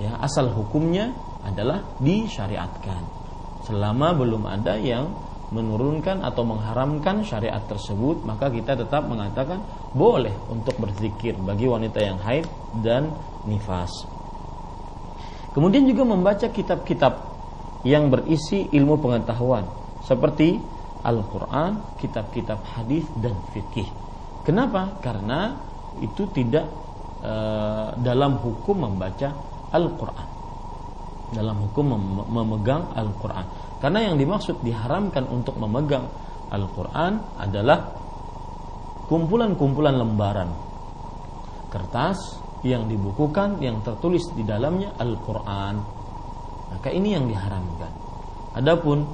Ya asal hukumnya adalah disyariatkan. Selama belum ada yang menurunkan atau mengharamkan syariat tersebut maka kita tetap mengatakan boleh untuk berzikir bagi wanita yang haid dan nifas. Kemudian juga membaca kitab-kitab yang berisi ilmu pengetahuan seperti Al-Quran, kitab-kitab hadis dan fikih. Kenapa? Karena itu tidak e, dalam hukum membaca Al-Quran, dalam hukum mem memegang Al-Quran. Karena yang dimaksud diharamkan untuk memegang Al-Quran adalah kumpulan-kumpulan lembaran kertas yang dibukukan yang tertulis di dalamnya Al-Quran maka ini yang diharamkan. Adapun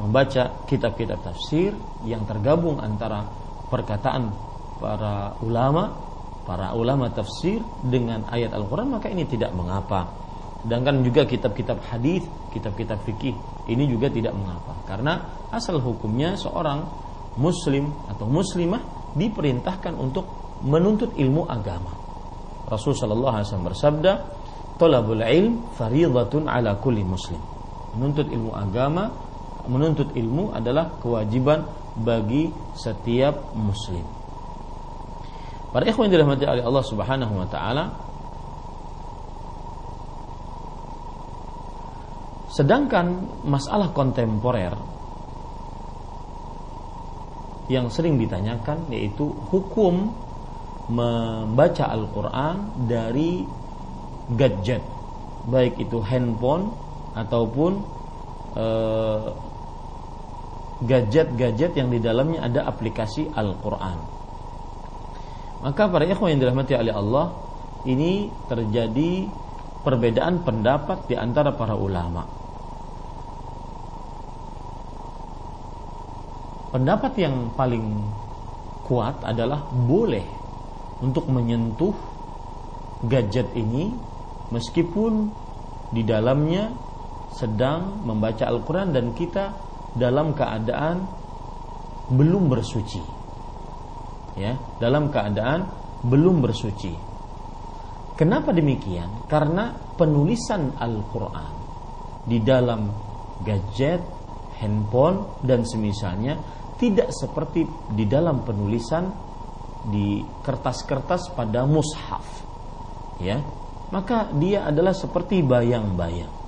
membaca kitab-kitab tafsir yang tergabung antara perkataan para ulama, para ulama tafsir dengan ayat Al-Qur'an maka ini tidak mengapa. Sedangkan juga kitab-kitab hadis, kitab-kitab fikih ini juga tidak mengapa karena asal hukumnya seorang muslim atau muslimah diperintahkan untuk menuntut ilmu agama. Rasul sallallahu alaihi wasallam bersabda, Tolabul ilm faridatun ala kulli muslim. Menuntut ilmu agama, menuntut ilmu adalah kewajiban bagi setiap muslim. Para ikhwan yang dirahmati oleh Allah Subhanahu wa taala, sedangkan masalah kontemporer yang sering ditanyakan yaitu hukum membaca Al-Qur'an dari gadget baik itu handphone ataupun uh, gadget-gadget yang di dalamnya ada aplikasi Al-Qur'an. Maka para ikhwan yang dirahmati oleh Allah, ini terjadi perbedaan pendapat di antara para ulama. Pendapat yang paling kuat adalah boleh untuk menyentuh gadget ini meskipun di dalamnya sedang membaca Al-Quran dan kita dalam keadaan belum bersuci. Ya dalam keadaan belum bersuci. Kenapa demikian? Karena penulisan Al-Quran di dalam gadget handphone dan semisalnya tidak seperti di dalam penulisan di kertas-kertas pada mushaf. Ya maka dia adalah seperti bayang-bayang.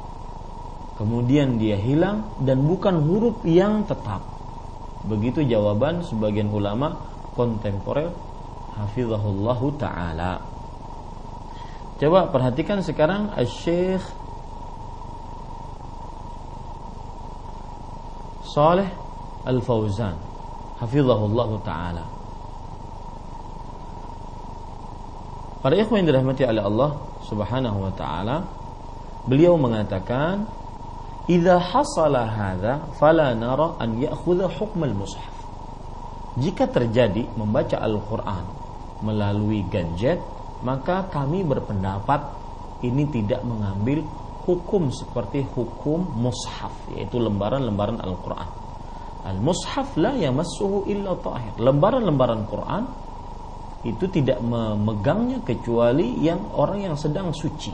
Kemudian dia hilang dan bukan huruf yang tetap. Begitu jawaban sebagian ulama kontemporer hafizahullahu taala. Coba perhatikan sekarang Syekh Saleh Al-Fauzan hafizahullahu taala. Para ikhwan yang dirahmati oleh Allah Subhanahu wa taala beliau mengatakan idza hasala hadza fala nara an ya'khudha hukm al-mushaf jika terjadi membaca Al-Qur'an melalui gadget maka kami berpendapat ini tidak mengambil hukum seperti hukum mushaf yaitu lembaran-lembaran Al-Qur'an. Al-mushaf la yamassuhu illa tahir. Lembaran-lembaran Quran itu tidak memegangnya kecuali yang orang yang sedang suci.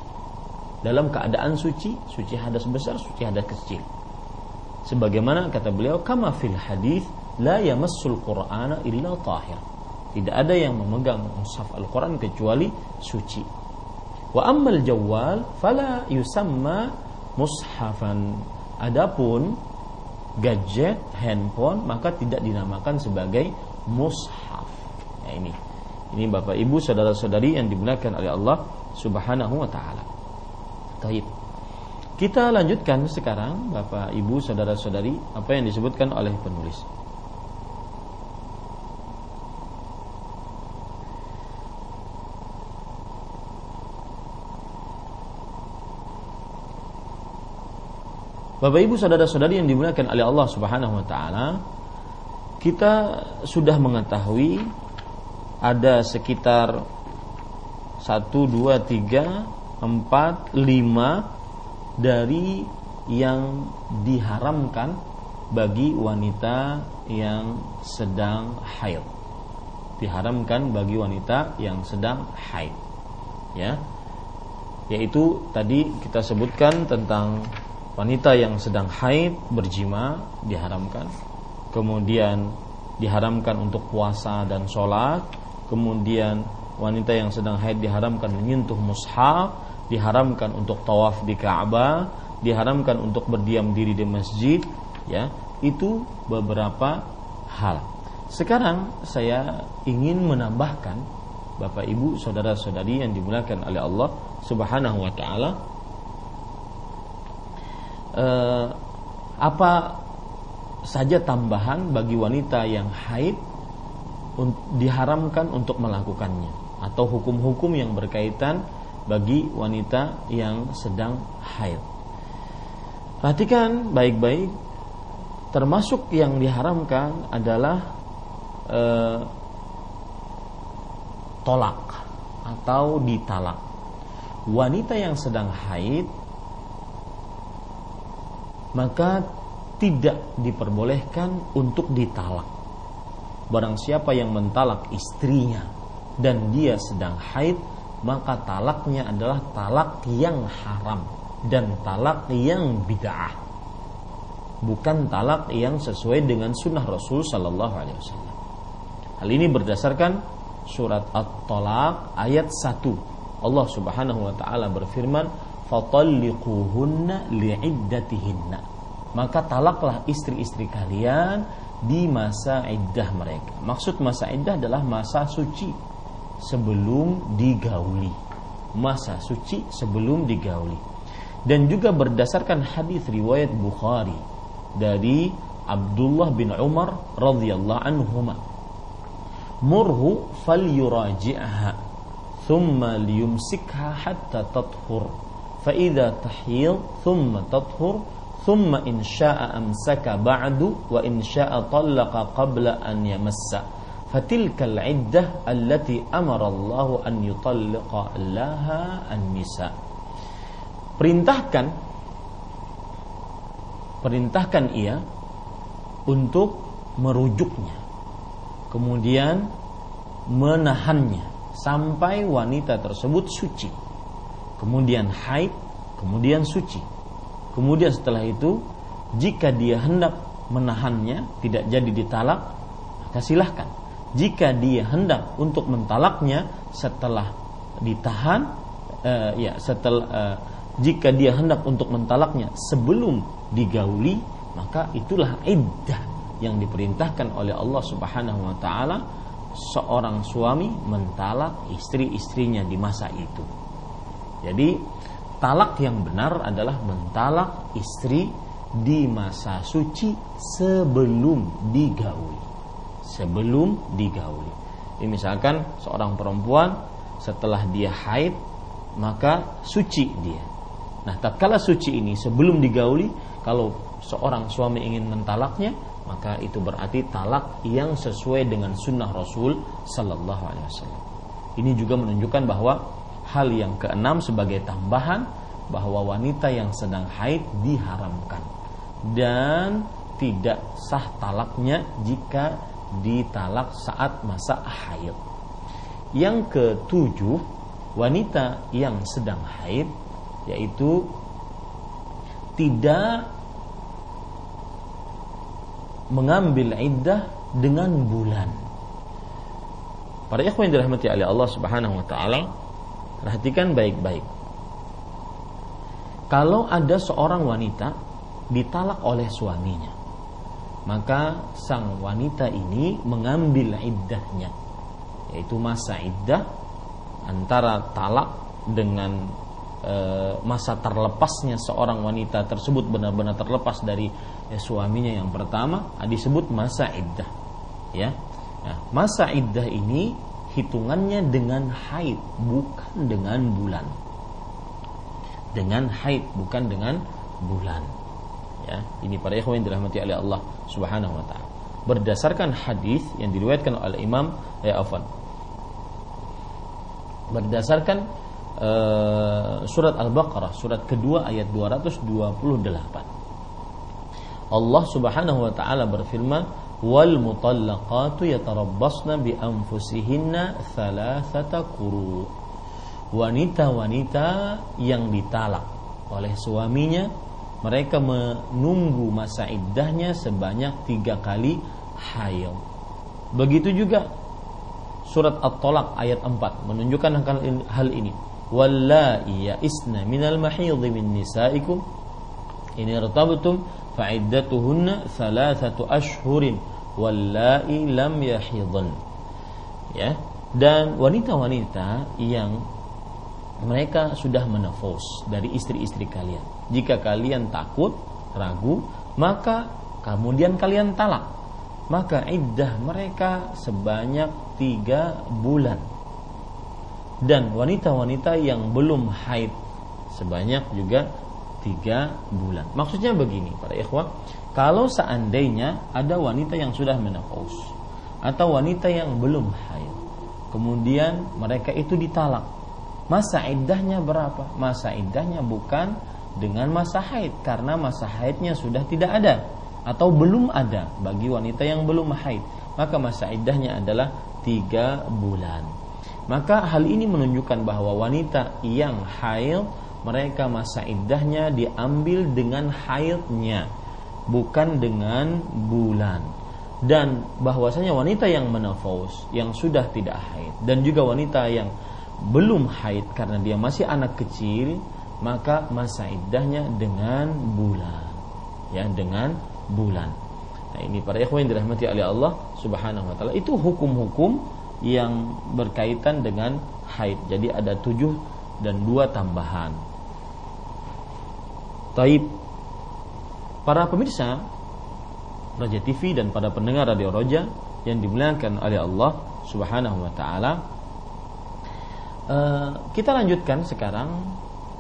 Dalam keadaan suci, suci hadas besar, suci hadas kecil. Sebagaimana kata beliau, kama fil hadis la yamassul Qur'ana illa tahir. Tidak ada yang memegang mushaf Al-Quran kecuali suci. Wa ammal jawal fala yusamma mushafan. Adapun gadget, handphone maka tidak dinamakan sebagai mushaf. Ya ini. Ini Bapak Ibu saudara-saudari yang dimuliakan oleh Allah Subhanahu wa taala. Taib. Kita lanjutkan sekarang Bapak Ibu saudara-saudari apa yang disebutkan oleh penulis. Bapak Ibu saudara-saudari yang dimuliakan oleh Allah Subhanahu wa taala, kita sudah mengetahui ada sekitar 1 2 3 4 5 dari yang diharamkan bagi wanita yang sedang haid. Diharamkan bagi wanita yang sedang haid. Ya. Yaitu tadi kita sebutkan tentang wanita yang sedang haid berjima diharamkan kemudian diharamkan untuk puasa dan sholat kemudian wanita yang sedang haid diharamkan menyentuh mushaf diharamkan untuk tawaf di Ka'bah diharamkan untuk berdiam diri di masjid ya. Itu beberapa hal. Sekarang saya ingin menambahkan Bapak Ibu saudara-saudari yang dimuliakan oleh Allah Subhanahu wa taala eh, apa saja tambahan bagi wanita yang haid diharamkan untuk melakukannya? Atau hukum-hukum yang berkaitan bagi wanita yang sedang haid. Perhatikan baik-baik termasuk yang diharamkan adalah eh, tolak atau ditalak. Wanita yang sedang haid maka tidak diperbolehkan untuk ditalak. Barang siapa yang mentalak istrinya dan dia sedang haid, maka talaknya adalah talak yang haram dan talak yang bid'ah. Bukan talak yang sesuai dengan sunnah Rasul Sallallahu Alaihi Wasallam. Hal ini berdasarkan surat At-Talaq ayat 1. Allah Subhanahu wa taala berfirman, fatalliquhunna li'iddatihinna maka talaklah istri-istri kalian di masa iddah mereka maksud masa iddah adalah masa suci sebelum digauli. Masa suci sebelum digauli. Dan juga berdasarkan hadis riwayat Bukhari dari Abdullah bin Umar radhiyallahu anhuma. Murhu fal yuraji'aha thumma liyumsikha hatta tathur. Fa idza thumma tathur thumma in syaa'a amsaka ba'du wa in syaa'a talaqa qabla an yamassa fatilkal iddah allati amarallahu an yutalliqa laha an-nisa perintahkan perintahkan ia untuk merujuknya. Kemudian menahannya sampai wanita tersebut suci. Kemudian haid kemudian suci. Kemudian setelah itu jika dia hendak menahannya tidak jadi ditalak maka silahkan. Jika dia hendak untuk mentalaknya setelah ditahan, uh, ya setelah uh, jika dia hendak untuk mentalaknya sebelum digauli, maka itulah iddah yang diperintahkan oleh Allah Subhanahu wa taala seorang suami mentalak istri-istrinya di masa itu. Jadi talak yang benar adalah mentalak istri di masa suci sebelum digauli. Sebelum digauli. Ini misalkan seorang perempuan setelah dia haid maka suci dia. Nah, tatkala suci ini sebelum digauli, kalau seorang suami ingin mentalaknya, maka itu berarti talak yang sesuai dengan sunnah Rasul Sallallahu Alaihi Wasallam. Ini juga menunjukkan bahwa hal yang keenam sebagai tambahan bahwa wanita yang sedang haid diharamkan dan tidak sah talaknya jika ditalak saat masa haid. Yang ketujuh, wanita yang sedang haid yaitu tidak mengambil iddah dengan bulan. Para ikhwan yang dirahmati oleh Allah Subhanahu wa taala, perhatikan baik-baik. Kalau ada seorang wanita ditalak oleh suaminya, maka sang wanita ini mengambil iddahnya, yaitu masa iddah antara talak dengan e, masa terlepasnya seorang wanita tersebut benar-benar terlepas dari ya, suaminya yang pertama disebut masa iddah ya. Nah, masa iddah ini hitungannya dengan haid bukan dengan bulan. Dengan haid bukan dengan bulan ya. Ini para ikhwan dirahmati oleh Allah Subhanahu wa taala. Berdasarkan hadis yang diriwayatkan oleh Imam ya Afan berdasarkan uh, surat Al-Baqarah surat kedua ayat 228 Allah Subhanahu wa taala berfirman wal mutallaqatu yatarabbasna bi anfusihinna thalathata quru. Wanita-wanita yang ditalak oleh suaminya mereka menunggu masa iddahnya sebanyak tiga kali haid begitu juga surat at-talaq ayat 4 menunjukkan hal ini wallai ya'isna minal mahidhi min nisaikum. In irtabtum fa'iddatuhunna thalathatu ashhurin. Wallahi lam yahidhan ya. Dan wanita-wanita yang mereka sudah menafus dari istri-istri kalian jika kalian takut ragu maka kemudian kalian talak maka iddah mereka sebanyak tiga bulan dan wanita-wanita yang belum haid sebanyak juga tiga bulan. Maksudnya begini, para ikhwah, kalau seandainya ada wanita yang sudah menopause atau wanita yang belum haid, kemudian mereka itu ditalak, masa iddahnya berapa? Masa iddahnya bukan dengan masa haid karena masa haidnya sudah tidak ada atau belum ada bagi wanita yang belum haid, maka masa iddahnya adalah tiga bulan. Maka hal ini menunjukkan bahwa wanita yang haid mereka masa iddahnya diambil dengan haidnya bukan dengan bulan dan bahwasanya wanita yang menafous yang sudah tidak haid dan juga wanita yang belum haid karena dia masih anak kecil maka masa iddahnya dengan bulan. Ya dengan bulan. Nah ini para ikhwan yang dirahmati oleh Allah Subhanahu wa taala. Itu hukum-hukum yang berkaitan dengan haid. Jadi ada tujuh dan dua tambahan. Taib. Para pemirsa Raja TV dan pada pendengar Radio Roja yang dimuliakan oleh Allah Subhanahu wa taala. Uh, kita lanjutkan sekarang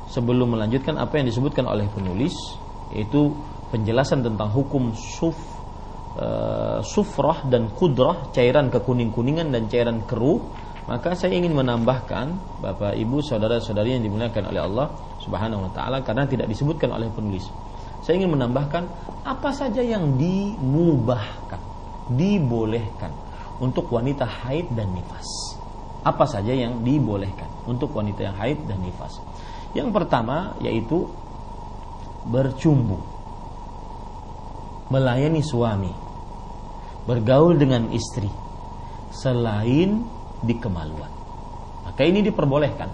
sebelum melanjutkan apa yang disebutkan oleh penulis yaitu penjelasan tentang hukum suf uh, sufrah dan kudrah cairan kekuning-kuningan dan cairan keruh maka saya ingin menambahkan Bapak Ibu saudara-saudari yang dimuliakan oleh Allah Subhanahu wa taala karena tidak disebutkan oleh penulis. Saya ingin menambahkan apa saja yang dimubahkan, dibolehkan untuk wanita haid dan nifas. Apa saja yang dibolehkan untuk wanita yang haid dan nifas. Yang pertama yaitu bercumbu. Melayani suami. Bergaul dengan istri selain di kemaluan. Maka ini diperbolehkan.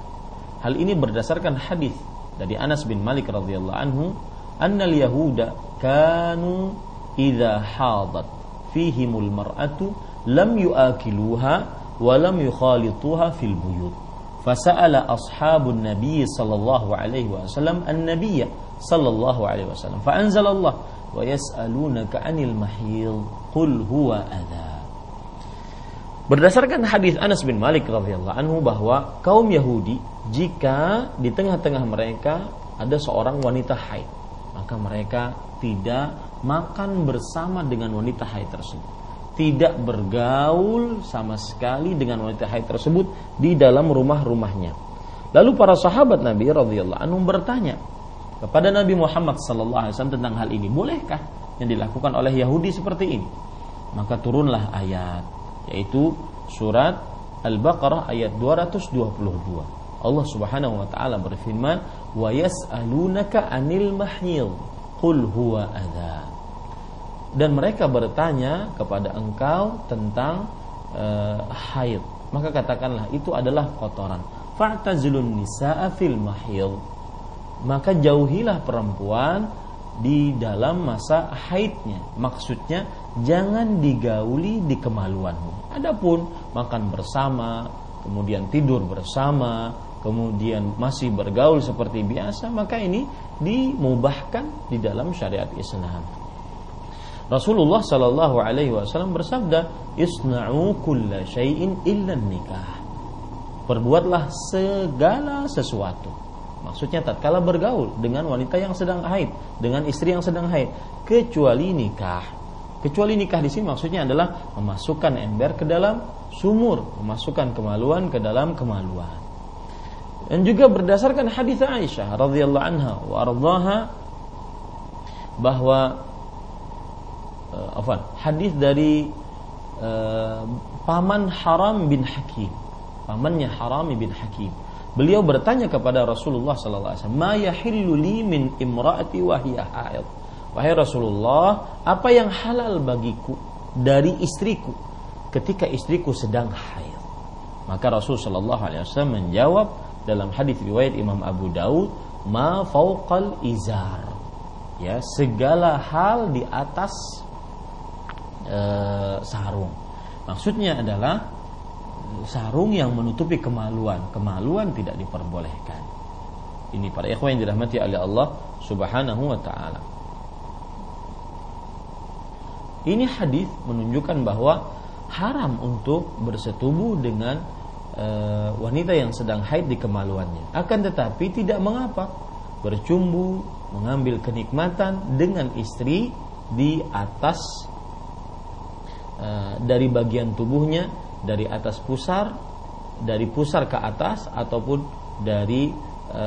Hal ini berdasarkan hadis dari Anas bin Malik radhiyallahu anhu, "Annal yahuda kanu idza hadat fihimul mar'atu lam yuakiluha wa lam yukhalituha fil buyut." Fasa'ala ashabun Nabi sallallahu alaihi wasallam an-nabiy sallallahu alaihi wasallam. Fa'anzal Allah wa yas'alunaka 'anil mahyid qul huwa adha. Berdasarkan hadis Anas bin Malik radhiyallahu anhu bahwa kaum Yahudi jika di tengah-tengah mereka ada seorang wanita haid, maka mereka tidak makan bersama dengan wanita haid tersebut. Tidak bergaul sama sekali dengan wanita haid tersebut di dalam rumah-rumahnya. Lalu para sahabat Nabi radhiyallahu anhu bertanya kepada Nabi Muhammad sallallahu alaihi wasallam tentang hal ini, bolehkah yang dilakukan oleh Yahudi seperti ini? Maka turunlah ayat yaitu surat Al-Baqarah ayat 222. Allah Subhanahu wa taala berfirman, "Wa yas'alunaka 'anil mahil, qul huwa adza." Dan mereka bertanya kepada engkau tentang uh, haid. Maka katakanlah itu adalah kotoran. Fa'tazilun nisa'a fil mahil maka jauhilah perempuan di dalam masa haidnya. Maksudnya jangan digauli di kemaluanmu. Adapun makan bersama kemudian tidur bersama kemudian masih bergaul seperti biasa maka ini dimubahkan di dalam syariat Islam Rasulullah Shallallahu Alaihi Wasallam bersabda, "Isna'u kulla syai'in illa nikah." perbuatlah segala sesuatu. Maksudnya tatkala bergaul dengan wanita yang sedang haid, dengan istri yang sedang haid, kecuali nikah. Kecuali nikah di sini maksudnya adalah memasukkan ember ke dalam sumur, memasukkan kemaluan ke dalam kemaluan. Dan juga berdasarkan hadis Aisyah radhiyallahu anha wa bahwa uh, afan, hadis dari uh, paman Haram bin Hakim pamannya Haram bin Hakim. Beliau bertanya kepada Rasulullah sallallahu alaihi wasallam, "Ma yahillu li min imraati wa hiya haid?" Wahai Rasulullah, apa yang halal bagiku dari istriku ketika istriku sedang haid? Maka Rasul sallallahu alaihi wasallam menjawab dalam hadis riwayat Imam Abu Daud, "Ma fauqal izar." Ya, segala hal di atas uh, sarung. Maksudnya adalah sarung yang menutupi kemaluan. Kemaluan tidak diperbolehkan. Ini para ikhwan yang dirahmati oleh Allah Subhanahu wa taala. Ini hadis menunjukkan bahwa haram untuk bersetubuh dengan e, wanita yang sedang haid di kemaluannya. Akan tetapi tidak mengapa bercumbu, mengambil kenikmatan dengan istri di atas e, dari bagian tubuhnya dari atas pusar, dari pusar ke atas ataupun dari e,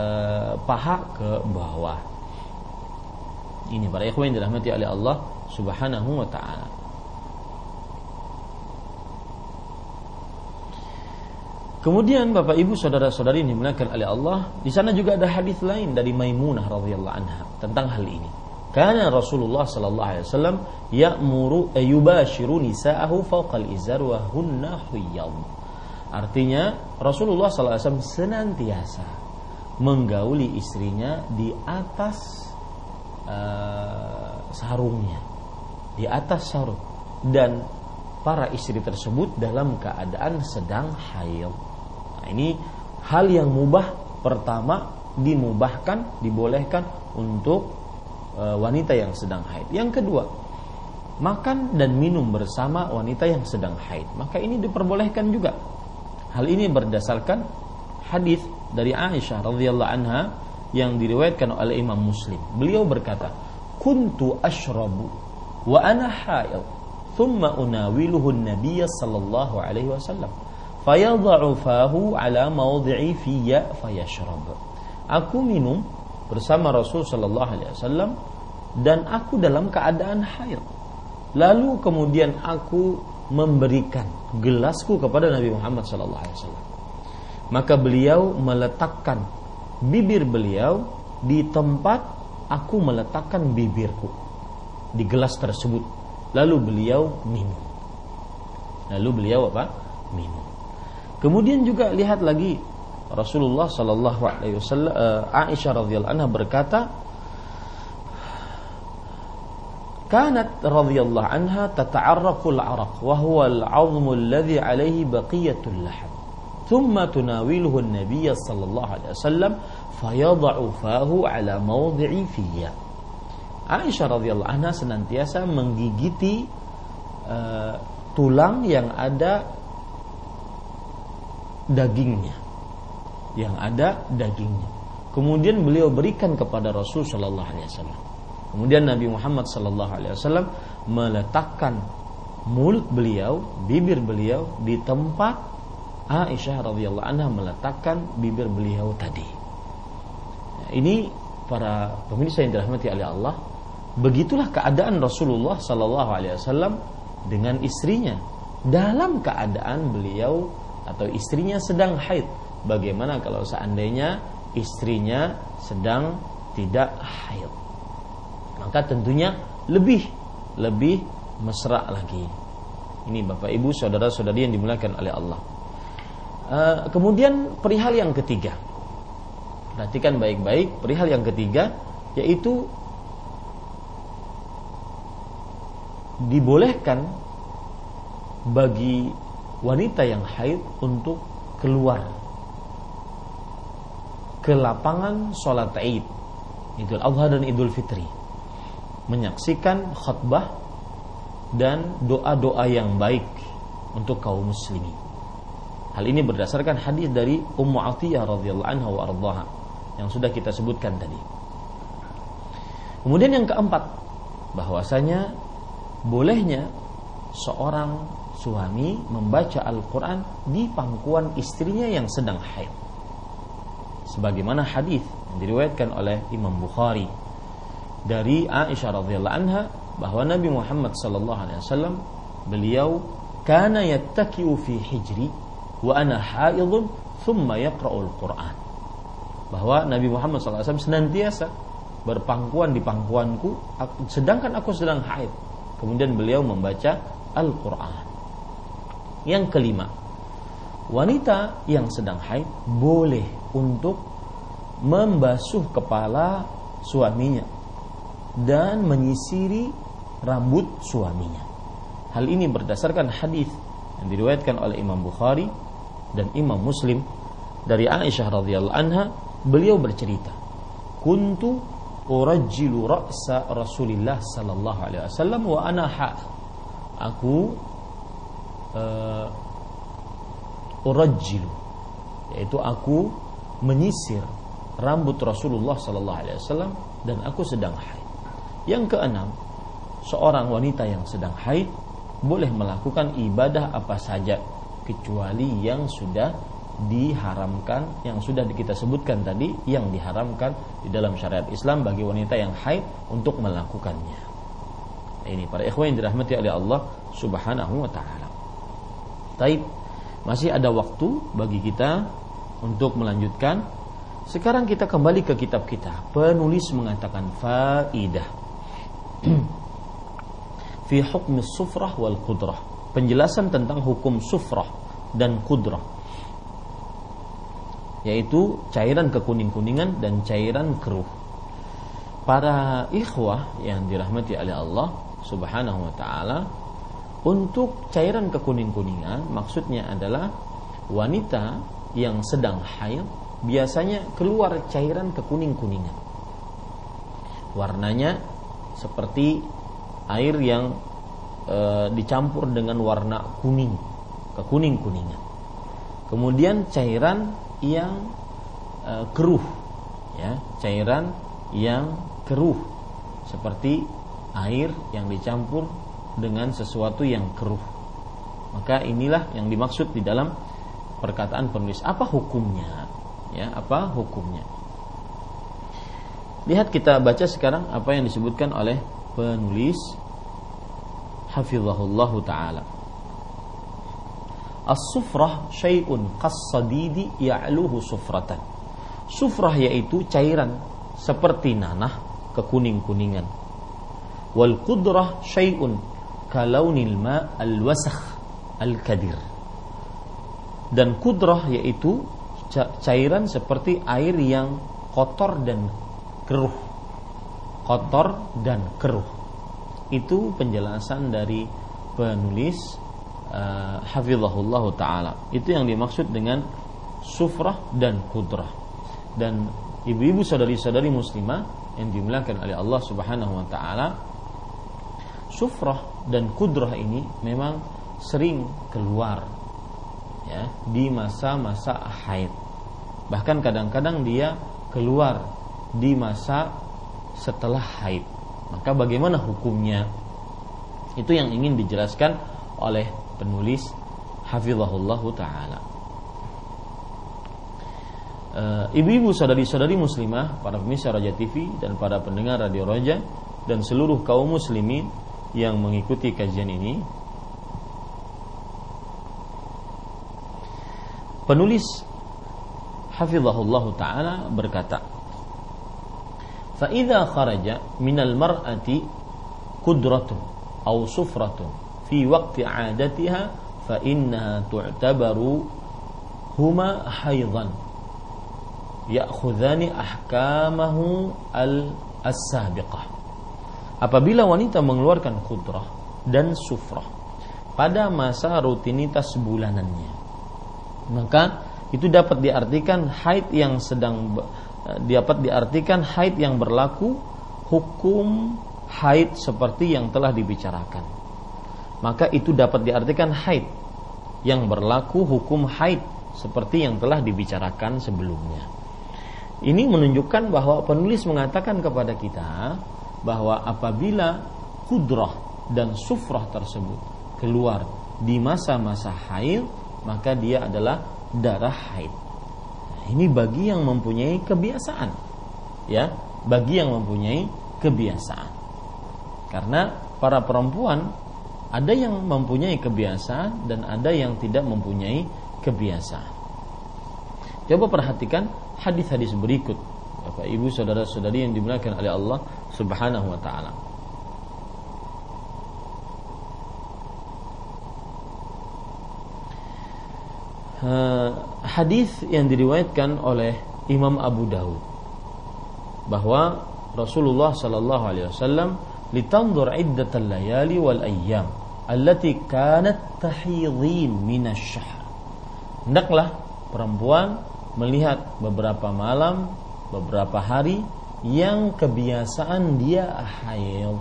paha ke bawah. Ini para ikhwan dirahmati oleh Allah Subhanahu wa taala. Kemudian Bapak Ibu saudara-saudari dimuliakan oleh Allah, di sana juga ada hadis lain dari Maimunah radhiyallahu anha tentang hal ini. Karena Rasulullah sallallahu alaihi wasallam ya'muru ayubashiru nisa'ahu fawqal izar wa hunna huyyad. Artinya Rasulullah sallallahu alaihi wasallam senantiasa menggauli istrinya di atas uh, sarungnya, di atas sarung dan para istri tersebut dalam keadaan sedang haid. Nah, ini hal yang mubah pertama dimubahkan, dibolehkan untuk wanita yang sedang haid. Yang kedua, makan dan minum bersama wanita yang sedang haid. Maka ini diperbolehkan juga. Hal ini berdasarkan hadis dari Aisyah radhiyallahu anha yang diriwayatkan oleh Imam Muslim. Beliau berkata, "Kuntu ashrabu wa ana haid, thumma unawiluhu an-nabiy sallallahu alaihi wasallam." Fayadha'u fahu ala mawdhi'i fiyya fayashrab. Aku minum bersama Rasul Shallallahu Alaihi Wasallam dan aku dalam keadaan haid. Lalu kemudian aku memberikan gelasku kepada Nabi Muhammad Shallallahu Alaihi Wasallam. Maka beliau meletakkan bibir beliau di tempat aku meletakkan bibirku di gelas tersebut. Lalu beliau minum. Lalu beliau apa? Minum. Kemudian juga lihat lagi Rasulullah Shallallahu Alaihi Wasallam uh, Aisyah radhiyallahu anha berkata كانت رضي الله عنها تتعرق العرق وهو العظم الذي عليه بقية اللحم ثم تناوله النبي صلى الله عليه وسلم فيضع فاه على موضع فيه Aisyah radhiyallahu anha senantiasa menggigiti uh, tulang yang ada dagingnya yang ada dagingnya. Kemudian beliau berikan kepada Rasul Shallallahu Alaihi Wasallam. Kemudian Nabi Muhammad Shallallahu Alaihi Wasallam meletakkan mulut beliau, bibir beliau di tempat Aisyah radhiyallahu anha meletakkan bibir beliau tadi. Ini para pemirsa yang dirahmati oleh Allah, begitulah keadaan Rasulullah sallallahu alaihi wasallam dengan istrinya dalam keadaan beliau atau istrinya sedang haid. Bagaimana kalau seandainya istrinya sedang tidak haid? Maka tentunya lebih lebih mesra lagi. Ini Bapak Ibu, saudara-saudari yang dimuliakan oleh Allah. Uh, kemudian perihal yang ketiga. Perhatikan baik-baik perihal yang ketiga yaitu dibolehkan bagi wanita yang haid untuk keluar ke lapangan sholat Id Idul Adha dan Idul Fitri menyaksikan khutbah dan doa-doa yang baik untuk kaum muslimin. Hal ini berdasarkan hadis dari Ummu Atiyah radhiyallahu anha wa ardhaha yang sudah kita sebutkan tadi. Kemudian yang keempat, bahwasanya bolehnya seorang suami membaca Al-Quran di pangkuan istrinya yang sedang haid. Sebagaimana hadis yang diriwayatkan oleh Imam Bukhari dari Aisyah radhiyallahu anha bahwa Nabi Muhammad sallallahu alaihi wasallam beliau kana yattaki'u fi hijri wa ana haidun thumma yaqra'ul Qur'an. Bahwa Nabi Muhammad sallallahu alaihi wasallam senantiasa berpangkuan di pangkuanku sedangkan aku sedang haid. Kemudian beliau membaca Al-Qur'an. Yang kelima, wanita yang sedang haid boleh untuk membasuh kepala suaminya dan menyisiri rambut suaminya. Hal ini berdasarkan hadis yang diriwayatkan oleh Imam Bukhari dan Imam Muslim dari Aisyah radhiyallahu anha, beliau bercerita, "Kuntu urajjilu ra'sa Rasulillah sallallahu alaihi wasallam wa ana ha." Aku uh, urajjilu yaitu aku menyisir rambut Rasulullah sallallahu alaihi wasallam dan aku sedang haid. Yang keenam, seorang wanita yang sedang haid boleh melakukan ibadah apa saja kecuali yang sudah diharamkan yang sudah kita sebutkan tadi yang diharamkan di dalam syariat Islam bagi wanita yang haid untuk melakukannya. Ini para ikhwan yang dirahmati oleh Allah Subhanahu wa taala. Taib masih ada waktu bagi kita untuk melanjutkan. Sekarang kita kembali ke kitab kita. Penulis mengatakan faidah. fi hukmi sufrah wal qudrah. Penjelasan tentang hukum sufrah dan kudrah. Yaitu cairan kekuning-kuningan dan cairan keruh. Para ikhwah yang dirahmati oleh Allah Subhanahu wa taala, untuk cairan kekuning-kuningan maksudnya adalah wanita yang sedang haid biasanya keluar cairan kekuning-kuningan. Warnanya seperti air yang e, dicampur dengan warna kuning, kekuning-kuningan. Kemudian cairan yang e, keruh, ya, cairan yang keruh seperti air yang dicampur dengan sesuatu yang keruh. Maka inilah yang dimaksud di dalam perkataan penulis. Apa hukumnya? Ya, apa hukumnya? Lihat kita baca sekarang apa yang disebutkan oleh penulis hafizahullah taala. As-sufrah syai'un qas-sadidi ya'luhu sufratan. Sufrah yaitu cairan seperti nanah kekuning-kuningan. Wal qudrah syai'un kalaunil ma al-wasakh al-kadir. Dan kudrah yaitu cairan seperti air yang kotor dan keruh kotor dan keruh. Itu penjelasan dari penulis uh, hafizahullah taala. Itu yang dimaksud dengan sufrah dan kudrah. Dan ibu-ibu saudari-saudari muslimah yang dimuliakan oleh Allah Subhanahu wa taala, sufrah dan kudrah ini memang sering keluar ya di masa-masa haid. Bahkan kadang-kadang dia keluar di masa setelah haid. Maka bagaimana hukumnya? Itu yang ingin dijelaskan oleh penulis Hafizahullah taala. ibu-ibu saudari-saudari muslimah, para pemirsa Raja TV dan para pendengar Radio Raja dan seluruh kaum muslimin yang mengikuti kajian ini. Penulis hafizahullah taala berkata, "Fa idza kharaja min al-mar'ati qudratun aw sufratun fi waqti 'adatiha fa innaha tu'tabaru huma haidan ya'khudhani ahkamahu al-sabiqah." Apabila wanita mengeluarkan kudrah dan sufrah pada masa rutinitas bulanannya, maka itu dapat diartikan haid yang sedang eh, dapat diartikan haid yang berlaku hukum haid seperti yang telah dibicarakan. Maka itu dapat diartikan haid yang berlaku hukum haid seperti yang telah dibicarakan sebelumnya. Ini menunjukkan bahwa penulis mengatakan kepada kita bahwa apabila kudrah dan sufrah tersebut keluar di masa-masa haid maka dia adalah darah haid. ini bagi yang mempunyai kebiasaan, ya, bagi yang mempunyai kebiasaan. Karena para perempuan ada yang mempunyai kebiasaan dan ada yang tidak mempunyai kebiasaan. Coba perhatikan hadis-hadis berikut Bapak Ibu saudara-saudari yang dimuliakan oleh Allah Subhanahu wa taala. Hadis yang diriwayatkan oleh Imam Abu Dawud bahwa Rasulullah sallallahu alaihi wasallam litanzur iddatal layali wal ayyam allati kanat tahidhin minasyahr. Hendaklah perempuan melihat beberapa malam beberapa hari yang kebiasaan dia haid.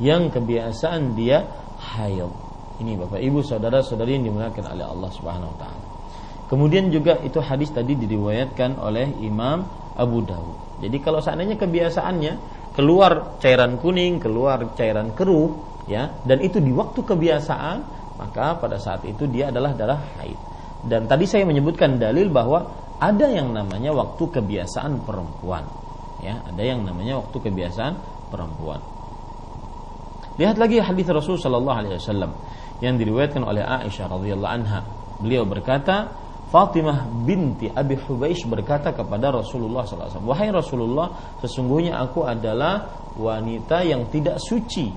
Yang kebiasaan dia haid. Ini Bapak Ibu saudara-saudari yang dimuliakan oleh Allah Subhanahu wa taala kemudian juga itu hadis tadi diriwayatkan oleh Imam Abu Dawud. Jadi kalau seandainya kebiasaannya keluar cairan kuning keluar cairan keruh ya dan itu di waktu kebiasaan maka pada saat itu dia adalah darah haid. Dan tadi saya menyebutkan dalil bahwa ada yang namanya waktu kebiasaan perempuan. Ya ada yang namanya waktu kebiasaan perempuan. Lihat lagi hadis Rasul Shallallahu Alaihi Wasallam yang diriwayatkan oleh Aisyah radhiyallahu anha. Beliau berkata Fatimah binti Abi Hubaish berkata kepada Rasulullah SAW, Wahai Rasulullah, sesungguhnya aku adalah wanita yang tidak suci,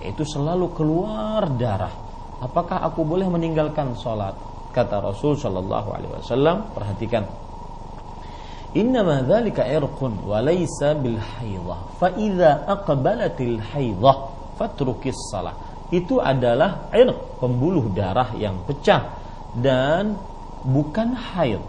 yaitu selalu keluar darah. Apakah aku boleh meninggalkan sholat? Kata Rasul Wasallam, perhatikan. Innama dzalika irqun wa laysa bil haidhah. Fa idza aqbalatil haidhah fatrukis salah. Itu adalah irq, pembuluh darah yang pecah dan bukan haid.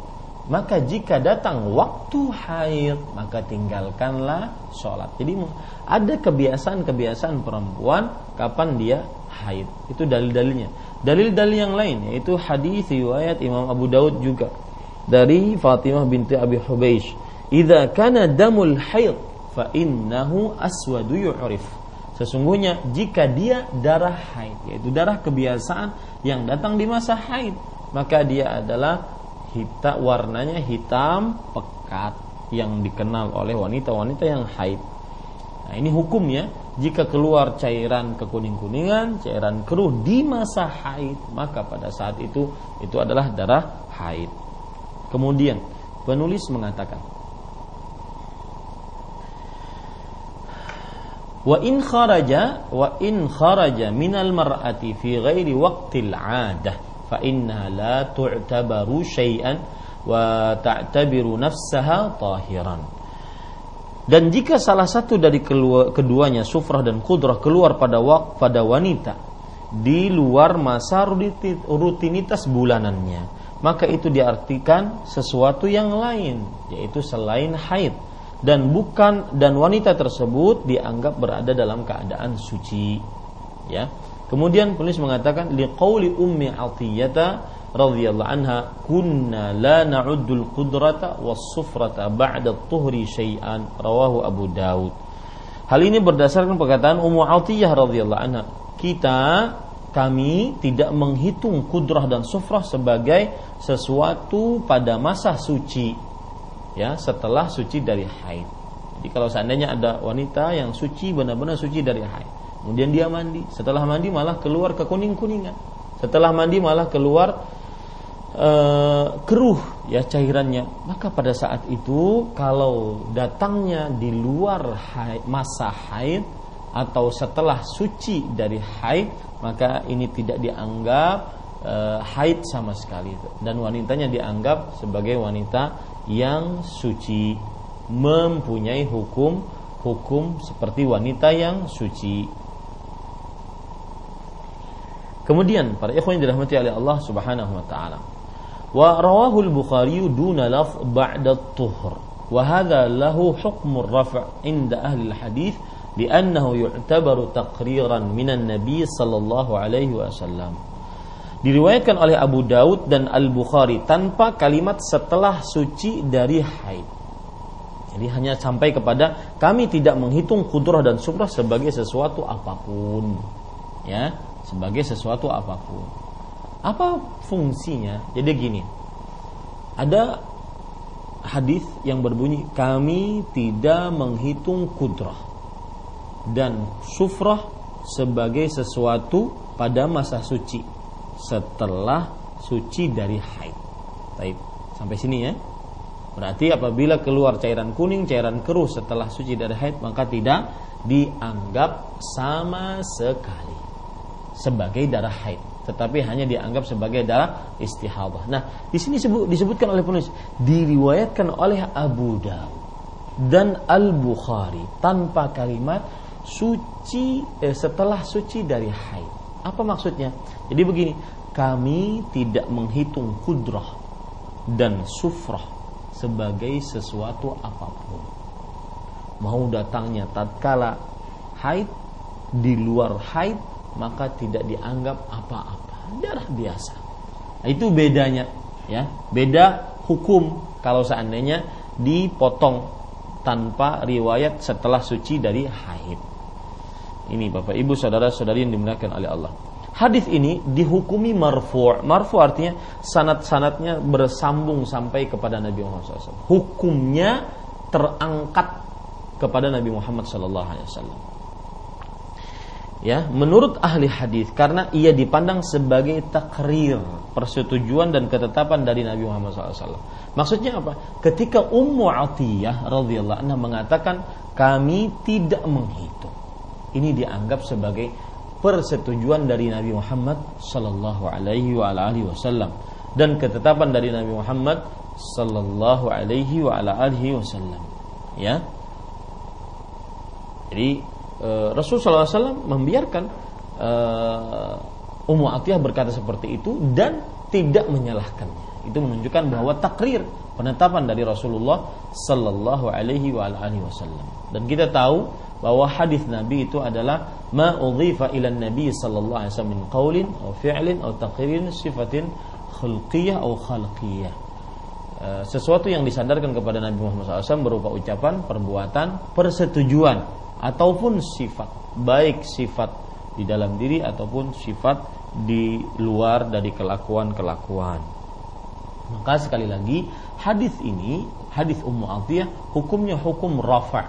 Maka jika datang waktu haid, maka tinggalkanlah sholat. Jadi ada kebiasaan-kebiasaan perempuan kapan dia haid. Itu dalil-dalilnya. Dalil-dalil yang lain yaitu hadis riwayat Imam Abu Daud juga dari Fatimah binti Abi Hubeish. "Idza kana damul haid fa innahu aswadu yu'rif." Sesungguhnya jika dia darah haid, yaitu darah kebiasaan yang datang di masa haid, maka dia adalah hitam warnanya hitam pekat yang dikenal oleh wanita-wanita yang haid. Nah, ini hukumnya jika keluar cairan kekuning-kuningan, cairan keruh di masa haid, maka pada saat itu itu adalah darah haid. Kemudian penulis mengatakan Wa in kharaja wa in kharaja minal mar'ati fi ghairi waqtil 'adah la tu'tabaru syai'an wa ta'tabiru nafsaha tahiran dan jika salah satu dari keduanya sufrah dan kudrah keluar pada wak, pada wanita di luar masa rutinitas bulanannya, maka itu diartikan sesuatu yang lain, yaitu selain haid dan bukan dan wanita tersebut dianggap berada dalam keadaan suci. Ya. Kemudian penulis mengatakan liqauli ummi Atiyata radhiyallahu anha kunna la na'uddul qudrata was sufrata ba'da tuhri syai'an. Rawahu Abu Daud Hal ini berdasarkan perkataan Ummu Atiyah radhiyallahu anha. Kita kami tidak menghitung kudrah dan sufrah sebagai sesuatu pada masa suci ya setelah suci dari haid. Jadi kalau seandainya ada wanita yang suci benar-benar suci dari haid, kemudian dia mandi, setelah mandi malah keluar kekuning-kuningan. Setelah mandi malah keluar uh, keruh ya cairannya. Maka pada saat itu kalau datangnya di luar haid, masa haid atau setelah suci dari haid maka ini tidak dianggap uh, haid sama sekali. Dan wanitanya dianggap sebagai wanita yang suci mempunyai hukum hukum seperti wanita yang suci Kemudian para ikhwan yang dirahmati oleh Allah Subhanahu wa taala. Wa rawahu al-Bukhari duna laf ba'da tuhur wa hadha lahu hukm ar-raf' inda ahli al-hadis li'annahu yu'tabaru taqriran minan nabi sallallahu alaihi wasallam. Diriwayatkan oleh Abu Daud dan Al-Bukhari tanpa kalimat setelah suci dari haid. Jadi hanya sampai kepada kami tidak menghitung kudrah dan sukrah sebagai sesuatu apa pun. Ya, sebagai sesuatu apa pun. Apa fungsinya? Jadi gini. Ada hadis yang berbunyi kami tidak menghitung kudrah dan sufrah sebagai sesuatu pada masa suci setelah suci dari haid. Baik, sampai sini ya. Berarti apabila keluar cairan kuning, cairan keruh setelah suci dari haid maka tidak dianggap sama sekali sebagai darah haid, tetapi hanya dianggap sebagai darah istihadah. Nah, di sini disebut, disebutkan oleh penulis diriwayatkan oleh Abu Dawud dan Al Bukhari tanpa kalimat suci eh, setelah suci dari haid. Apa maksudnya? Jadi begini, kami tidak menghitung kudrah dan sufrah sebagai sesuatu apa pun. Mau datangnya tatkala haid di luar haid maka tidak dianggap apa-apa. Darah biasa. Nah, itu bedanya ya. Beda hukum kalau seandainya dipotong tanpa riwayat setelah suci dari haid. Ini bapak ibu saudara saudari yang dimuliakan oleh Allah. Hadis ini dihukumi marfu. Marfu artinya sanat-sanatnya bersambung sampai kepada Nabi Muhammad SAW hukumnya terangkat kepada Nabi Muhammad SAW ya menurut ahli hadis karena ia dipandang sebagai takrir persetujuan dan ketetapan dari Nabi Muhammad SAW. Maksudnya apa? Ketika Ummu Atiyah radhiyallahu anha mengatakan kami tidak menghitung, ini dianggap sebagai persetujuan dari Nabi Muhammad Sallallahu Alaihi Wasallam dan ketetapan dari Nabi Muhammad Sallallahu Alaihi Wasallam. Ya, jadi e, Rasulullah SAW membiarkan e, Ummu Atiyah berkata seperti itu dan tidak menyalahkannya. Itu menunjukkan bahwa takrir penetapan dari Rasulullah Sallallahu Alaihi Wasallam. Dan kita tahu bahwa hadis Nabi itu adalah ma udhifa ila Nabi sallallahu alaihi wasallam min qaulin aw fi'lin aw taqririn sifatin khulqiyah aw khalqiyah. sesuatu yang disandarkan kepada Nabi Muhammad SAW berupa ucapan, perbuatan, persetujuan ataupun sifat baik sifat di dalam diri ataupun sifat di luar dari kelakuan-kelakuan. Maka sekali lagi hadis ini hadis Ummu Atiyah hukumnya hukum rafa,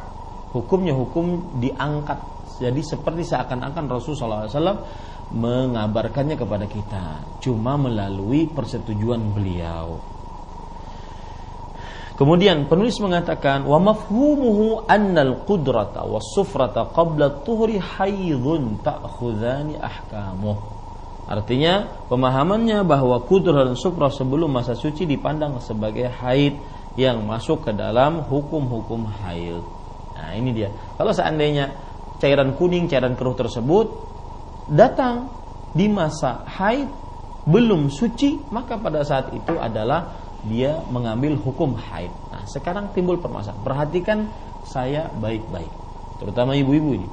hukumnya hukum diangkat. Jadi seperti seakan-akan Rasulullah SAW mengabarkannya kepada kita, cuma melalui persetujuan beliau. Kemudian penulis mengatakan wa mafhumuhu annal qudrata was sufrata qabla tuhri haidun ta'khudhani ahkamuh. Artinya pemahamannya bahwa kudrah dan sufrah sebelum masa suci dipandang sebagai haid yang masuk ke dalam hukum-hukum haid. Nah, ini dia. Kalau seandainya cairan kuning, cairan keruh tersebut datang di masa haid belum suci, maka pada saat itu adalah dia mengambil hukum haid. Nah, sekarang timbul permasalahan. Perhatikan saya baik-baik, terutama ibu-ibu ini.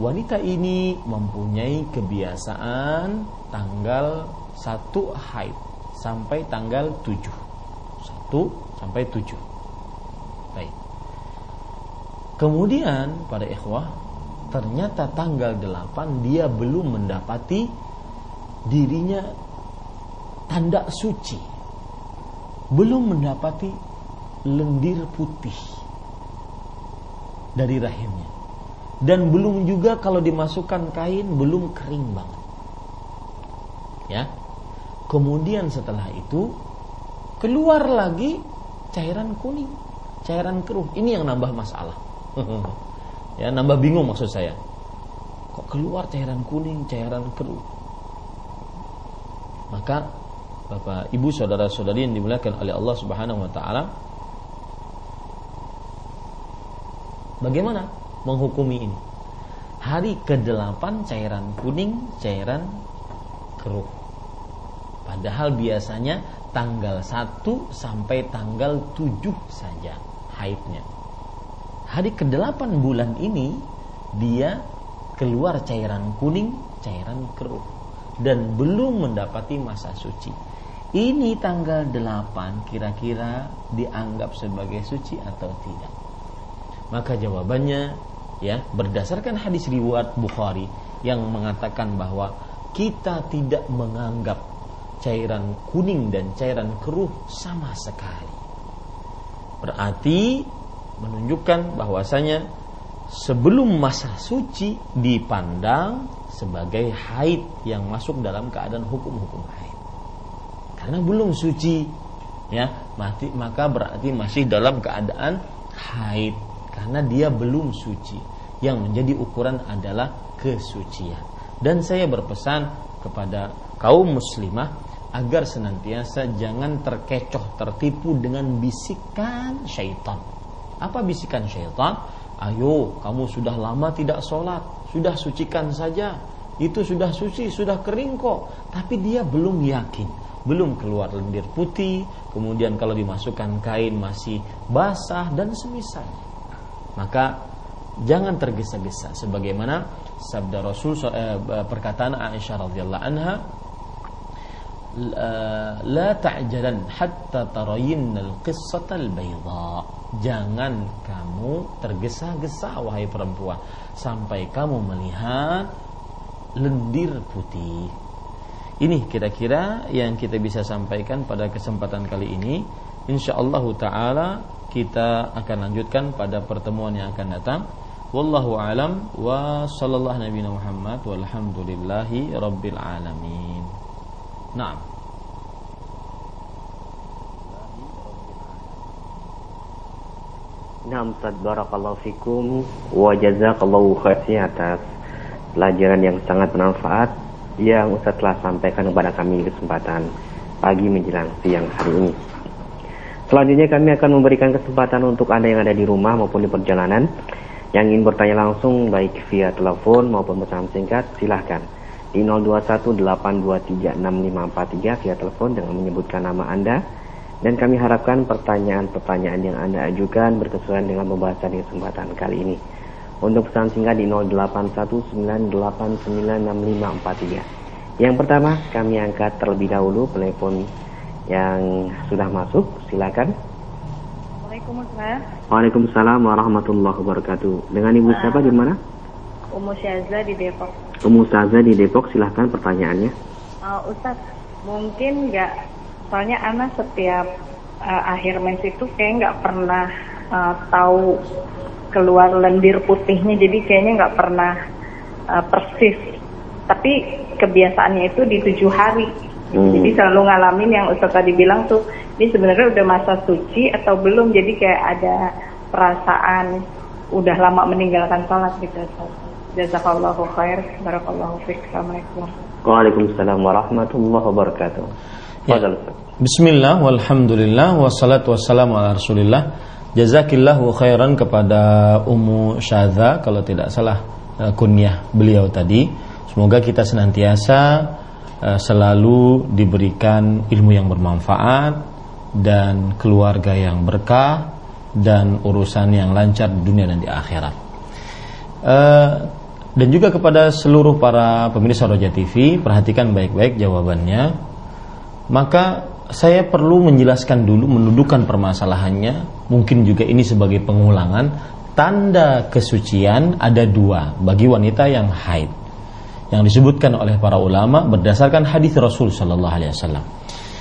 Wanita ini mempunyai kebiasaan tanggal 1 haid sampai tanggal 7. 1 sampai 7. Baik. Kemudian pada ikhwah ternyata tanggal 8 dia belum mendapati dirinya tanda suci belum mendapati lendir putih dari rahimnya. Dan belum juga kalau dimasukkan kain belum kering banget. Ya. Kemudian setelah itu keluar lagi cairan kuning, cairan keruh. Ini yang nambah masalah. ya, nambah bingung maksud saya. Kok keluar cairan kuning, cairan keruh? Maka Bapak, Ibu, saudara-saudari yang dimuliakan oleh Allah Subhanahu wa taala, Bagaimana menghukumi ini? Hari ke-8 cairan kuning, cairan keruh. Padahal biasanya tanggal 1 sampai tanggal 7 saja haidnya. Hari ke-8 bulan ini dia keluar cairan kuning, cairan keruh dan belum mendapati masa suci. Ini tanggal 8 kira-kira dianggap sebagai suci atau tidak? Maka jawabannya ya berdasarkan hadis riwayat Bukhari yang mengatakan bahwa kita tidak menganggap cairan kuning dan cairan keruh sama sekali. Berarti menunjukkan bahwasanya sebelum masa suci dipandang sebagai haid yang masuk dalam keadaan hukum-hukum haid. Karena belum suci ya, maka berarti masih dalam keadaan haid karena dia belum suci. Yang menjadi ukuran adalah kesucian. Dan saya berpesan kepada kaum muslimah agar senantiasa jangan terkecoh tertipu dengan bisikan syaitan. Apa bisikan syaitan? Ayo, kamu sudah lama tidak sholat, sudah sucikan saja. Itu sudah suci, sudah kering kok. Tapi dia belum yakin, belum keluar lendir putih. Kemudian kalau dimasukkan kain masih basah dan semisal maka jangan tergesa-gesa. Sebagaimana sabda Rasul eh, perkataan Aisyah radhiyallahu anha la ta'jalan hatta tarayin al-qissata al-bayda jangan kamu tergesa-gesa wahai perempuan sampai kamu melihat lendir putih ini kira-kira yang kita bisa sampaikan pada kesempatan kali ini insyaallah taala kita akan lanjutkan pada pertemuan yang akan datang. Wallahu alam wa sallallahu nabi Muhammad walhamdulillahi rabbil alamin. Naam. Nah, Ustaz Barakallahu Fikum Wa jazakallahu khair atas pelajaran yang sangat bermanfaat Yang Ustaz telah sampaikan kepada kami di kesempatan pagi menjelang siang hari ini Selanjutnya kami akan memberikan kesempatan untuk Anda yang ada di rumah maupun di perjalanan yang ingin bertanya langsung baik via telepon maupun pesan singkat silahkan di 0218236543 via telepon dengan menyebutkan nama Anda dan kami harapkan pertanyaan-pertanyaan yang Anda ajukan berkesuaian dengan pembahasan di kesempatan kali ini. Untuk pesan singkat di 0819896543. Yang pertama kami angkat terlebih dahulu telepon yang sudah masuk. Silakan. Waalaikumsalam. Waalaikumsalam warahmatullahi wabarakatuh. Dengan Ibu siapa di mana? Umu Syaza di Depok. Umu Syaza di Depok, silahkan pertanyaannya. Uh, Ustaz, mungkin nggak, soalnya anak setiap uh, akhir mens itu kayak nggak pernah uh, tahu keluar lendir putihnya, jadi kayaknya nggak pernah uh, persis. Tapi kebiasaannya itu di tujuh hari. Hmm. Jadi selalu ngalamin yang Ustaz tadi bilang tuh, ini sebenarnya udah masa suci atau belum, jadi kayak ada perasaan udah lama meninggalkan sholat gitu Ustaz. Jazakallahu khair, barakallahu fiik. Assalamualaikum. Waalaikumsalam warahmatullahi wabarakatuh. Ya. Bismillah, walhamdulillah, wassalatu wassalamu ala rasulillah. Jazakillahu khairan kepada Ummu Syadha kalau tidak salah eh, kunyah beliau tadi. Semoga kita senantiasa Eh, selalu diberikan ilmu yang bermanfaat dan keluarga yang berkah dan urusan yang lancar di dunia dan di akhirat. Eh, dan juga kepada seluruh para pemirsa Roja TV, perhatikan baik-baik jawabannya. Maka saya perlu menjelaskan dulu, mendudukan permasalahannya. Mungkin juga ini sebagai pengulangan. Tanda kesucian ada dua bagi wanita yang haid yang disebutkan oleh para ulama berdasarkan hadis Rasul Shallallahu Alaihi Wasallam.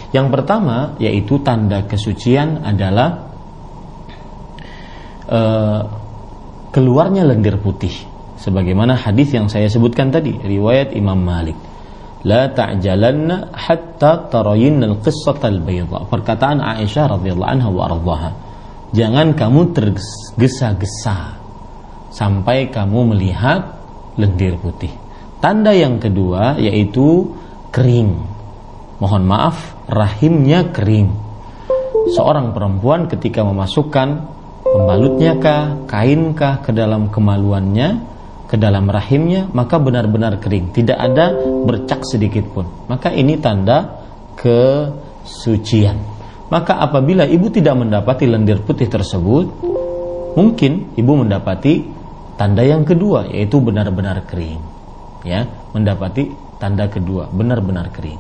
Yang pertama yaitu tanda kesucian adalah uh, keluarnya lendir putih sebagaimana hadis yang saya sebutkan tadi riwayat Imam Malik la ta'jalanna hatta tarayinna al-qissata al-bayda. Perkataan Aisyah radhiyallahu anha wa ardhaha. Jangan kamu tergesa-gesa sampai kamu melihat lendir putih. Tanda yang kedua yaitu kering. Mohon maaf rahimnya kering. Seorang perempuan ketika memasukkan pembalutnya kah kainkah ke dalam kemaluannya ke dalam rahimnya maka benar-benar kering. Tidak ada bercak sedikit pun. Maka ini tanda kesucian. Maka apabila ibu tidak mendapati lendir putih tersebut mungkin ibu mendapati tanda yang kedua yaitu benar-benar kering. Ya mendapati tanda kedua benar-benar kering.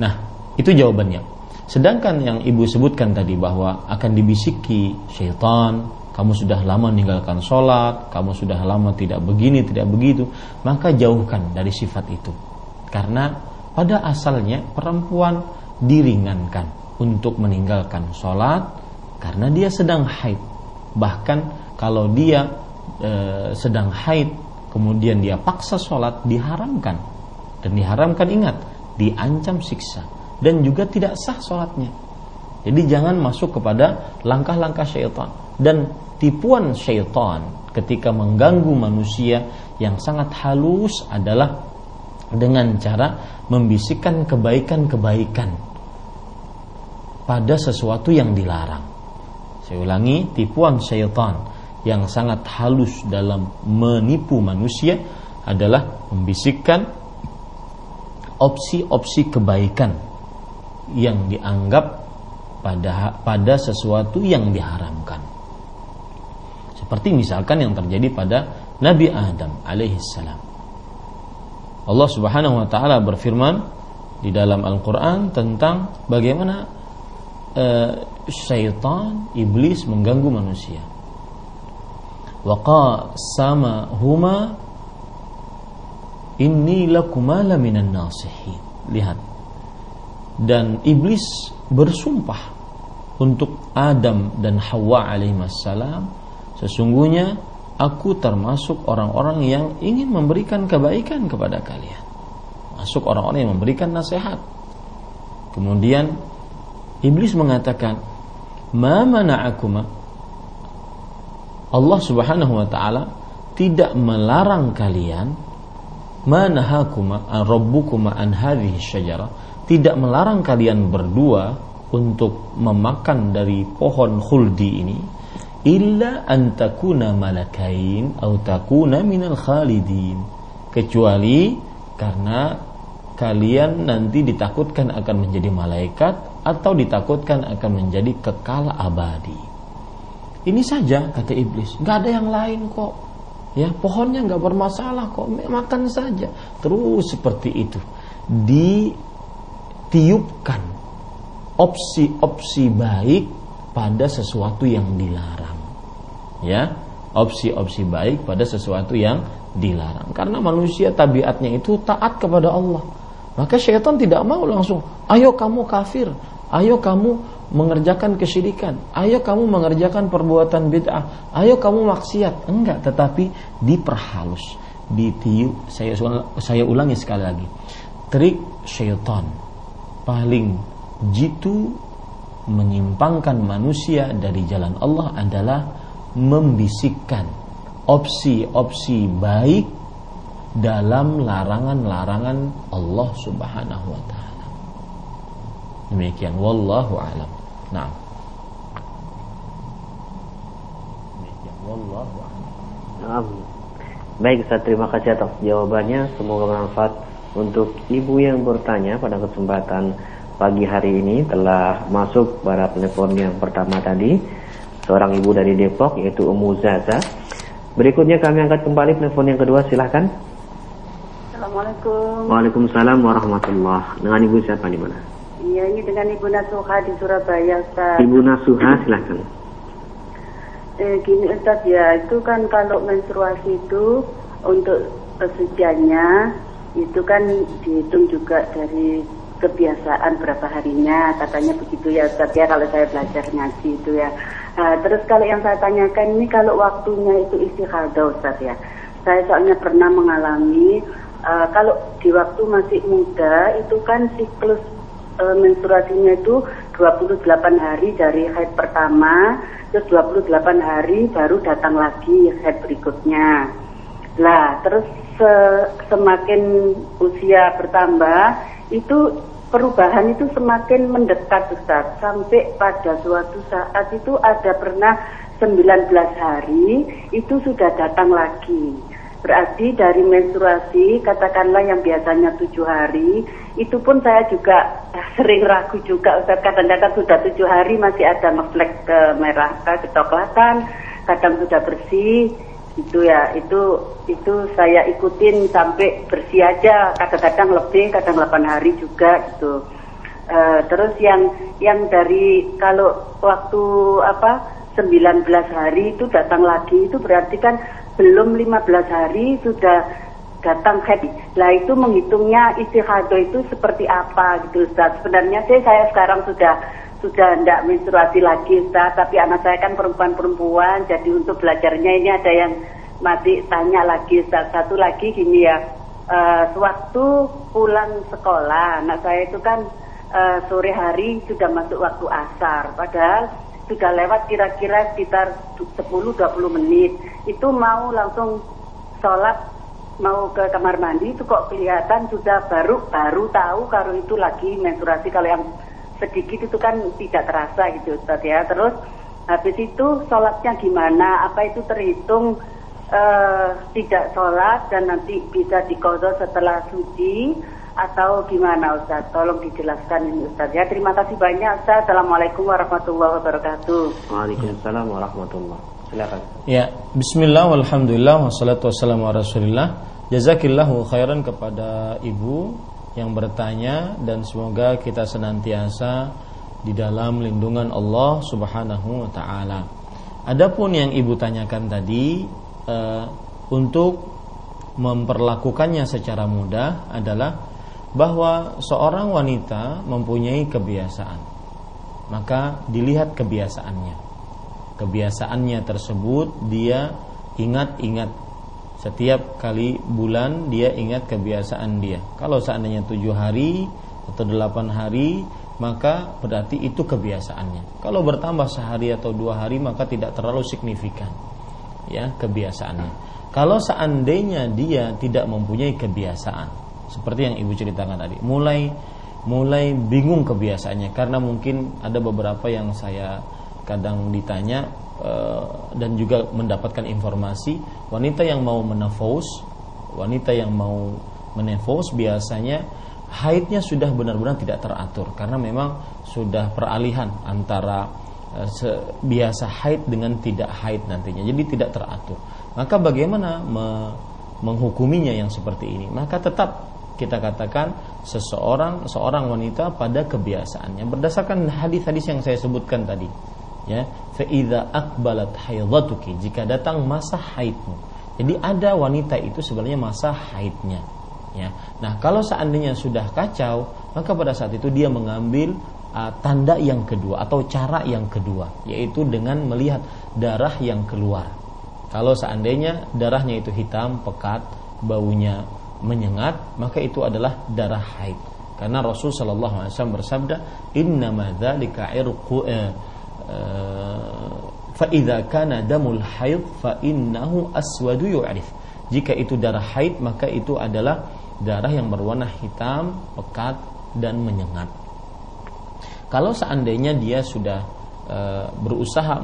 Nah itu jawabannya. Sedangkan yang ibu sebutkan tadi bahwa akan dibisiki syaitan kamu sudah lama meninggalkan sholat, kamu sudah lama tidak begini, tidak begitu, maka jauhkan dari sifat itu. Karena pada asalnya perempuan diringankan untuk meninggalkan sholat karena dia sedang haid. Bahkan kalau dia e, sedang haid, kemudian dia paksa sholat, diharamkan. Dan diharamkan ingat, diancam siksa. Dan juga tidak sah sholatnya. Jadi jangan masuk kepada langkah-langkah syaitan. Dan tipuan syaitan ketika mengganggu manusia yang sangat halus adalah dengan cara membisikkan kebaikan-kebaikan pada sesuatu yang dilarang. Saya ulangi, tipuan syaitan yang sangat halus dalam menipu manusia adalah membisikkan opsi-opsi kebaikan yang dianggap pada pada sesuatu yang diharamkan. Seperti misalkan yang terjadi pada Nabi Adam alaihissalam. Allah Subhanahu wa taala berfirman di dalam Al-Qur'an tentang bagaimana uh, syaitan iblis mengganggu manusia. Wa huma inni lakuma minan nasihin. Lihat. Dan iblis bersumpah untuk Adam dan Hawa alaihissalam Sesungguhnya aku termasuk orang-orang yang ingin memberikan kebaikan kepada kalian. Masuk orang-orang yang memberikan nasihat. Kemudian iblis mengatakan, "Ma mana'akuma?" Allah Subhanahu wa taala tidak melarang kalian manahakuma an rabbukuma an hadhihi syajarah tidak melarang kalian berdua untuk memakan dari pohon khuldi ini illa antakuna malakain atau takuna minal khalidin. Kecuali karena kalian nanti ditakutkan akan menjadi malaikat atau ditakutkan akan menjadi kekal abadi. Ini saja kata iblis. Nggak ada yang lain kok. Ya pohonnya nggak bermasalah kok. Makan saja. Terus seperti itu. Ditiupkan opsi-opsi baik pada sesuatu yang dilarang ya opsi-opsi baik pada sesuatu yang dilarang. Karena manusia tabiatnya itu taat kepada Allah. Maka syaitan tidak mau langsung ayo kamu kafir ayo kamu mengerjakan kesyirikan ayo kamu mengerjakan perbuatan bid'ah ayo kamu maksiat. Enggak tetapi diperhalus ditiup. Saya saya ulangi sekali lagi. Trik syaitan paling jitu menyimpangkan manusia dari jalan Allah adalah membisikkan opsi-opsi baik dalam larangan-larangan Allah Subhanahu wa taala. Demikian wallahu alam. Nah. Demikian wallahu alam. Baik, saya terima kasih atas jawabannya. Semoga bermanfaat untuk ibu yang bertanya pada kesempatan pagi hari ini telah masuk pada telepon yang pertama tadi seorang ibu dari Depok yaitu Ummu Zaza. Berikutnya kami angkat kembali telepon yang kedua silahkan. Assalamualaikum. Waalaikumsalam warahmatullah. Dengan ibu siapa di mana? Iya ini dengan ibu Nasuha di Surabaya Ustaz. Ibu Nasuha silahkan. Eh, gini Ustaz ya itu kan kalau menstruasi itu untuk kesuciannya itu kan dihitung juga dari kebiasaan berapa harinya katanya begitu ya Ustaz ya kalau saya belajar ngaji itu ya. Uh, terus kalau yang saya tanyakan ini kalau waktunya itu istikhadah Ustaz ya. Saya soalnya pernah mengalami uh, kalau di waktu masih muda itu kan siklus uh, menstruasinya itu 28 hari dari haid pertama terus 28 hari baru datang lagi haid berikutnya lah terus se semakin usia bertambah itu perubahan itu semakin mendekat Ustaz. Sampai pada suatu saat itu ada pernah 19 hari itu sudah datang lagi. Berarti dari menstruasi katakanlah yang biasanya tujuh hari itu pun saya juga sering ragu juga Ustaz. Kadang-kadang sudah tujuh hari masih ada ngeflek ke merah ke kecoklatan kadang sudah bersih itu ya itu itu saya ikutin sampai bersih aja. Kadang-kadang lebih kadang 8 hari juga gitu. Uh, terus yang yang dari kalau waktu apa 19 hari itu datang lagi itu berarti kan belum 15 hari sudah datang happy. Lah itu menghitungnya istihadah itu seperti apa gitu Ustaz. Sebenarnya sih saya sekarang sudah sudah tidak menstruasi lagi Ustaz, tapi anak saya kan perempuan-perempuan, jadi untuk belajarnya ini ada yang masih tanya lagi Ustaz. Satu lagi gini ya, uh, sewaktu pulang sekolah, anak saya itu kan uh, sore hari sudah masuk waktu asar, padahal sudah lewat kira-kira sekitar 10-20 menit. Itu mau langsung sholat mau ke kamar mandi itu kok kelihatan sudah baru baru tahu kalau itu lagi menstruasi kalau yang sedikit itu kan tidak terasa gitu Ustaz ya. Terus habis itu sholatnya gimana? Apa itu terhitung uh, tidak sholat dan nanti bisa dikodok setelah suci atau gimana Ustaz? Tolong dijelaskan ini Ustaz ya. Terima kasih banyak Ustaz. Assalamualaikum warahmatullahi wabarakatuh. Waalaikumsalam warahmatullahi Silakan. Ya, bismillah walhamdulillah wassalatu wassalamu ala Rasulillah. Jazakillahu khairan kepada Ibu yang bertanya dan semoga kita senantiasa di dalam lindungan Allah Subhanahu wa taala. Adapun yang Ibu tanyakan tadi uh, untuk memperlakukannya secara mudah adalah bahwa seorang wanita mempunyai kebiasaan. Maka dilihat kebiasaannya. Kebiasaannya tersebut dia ingat-ingat setiap kali bulan dia ingat kebiasaan dia. Kalau seandainya tujuh hari atau delapan hari maka berarti itu kebiasaannya. Kalau bertambah sehari atau dua hari maka tidak terlalu signifikan ya kebiasaannya. Kalau seandainya dia tidak mempunyai kebiasaan seperti yang ibu ceritakan tadi, mulai mulai bingung kebiasaannya karena mungkin ada beberapa yang saya kadang ditanya uh, dan juga mendapatkan informasi wanita yang mau menafos, wanita yang mau menefos biasanya haidnya sudah benar-benar tidak teratur karena memang sudah peralihan antara uh, biasa haid dengan tidak haid nantinya jadi tidak teratur. Maka bagaimana me menghukuminya yang seperti ini? Maka tetap kita katakan seseorang seorang wanita pada kebiasaannya. Berdasarkan hadis-hadis yang saya sebutkan tadi ya. Fa idza aqbalat haidatuki jika datang masa haidmu. Jadi ada wanita itu sebenarnya masa haidnya ya. Nah kalau seandainya sudah kacau maka pada saat itu dia mengambil uh, tanda yang kedua atau cara yang kedua yaitu dengan melihat darah yang keluar. Kalau seandainya darahnya itu hitam pekat baunya menyengat maka itu adalah darah haid. Karena Rasul Shallallahu Alaihi Wasallam bersabda Inna dzalika irqu eh, fa idza kana damul haid fa innahu aswadu jika itu darah haid maka itu adalah darah yang berwarna hitam pekat dan menyengat. Kalau seandainya dia sudah Eh, berusaha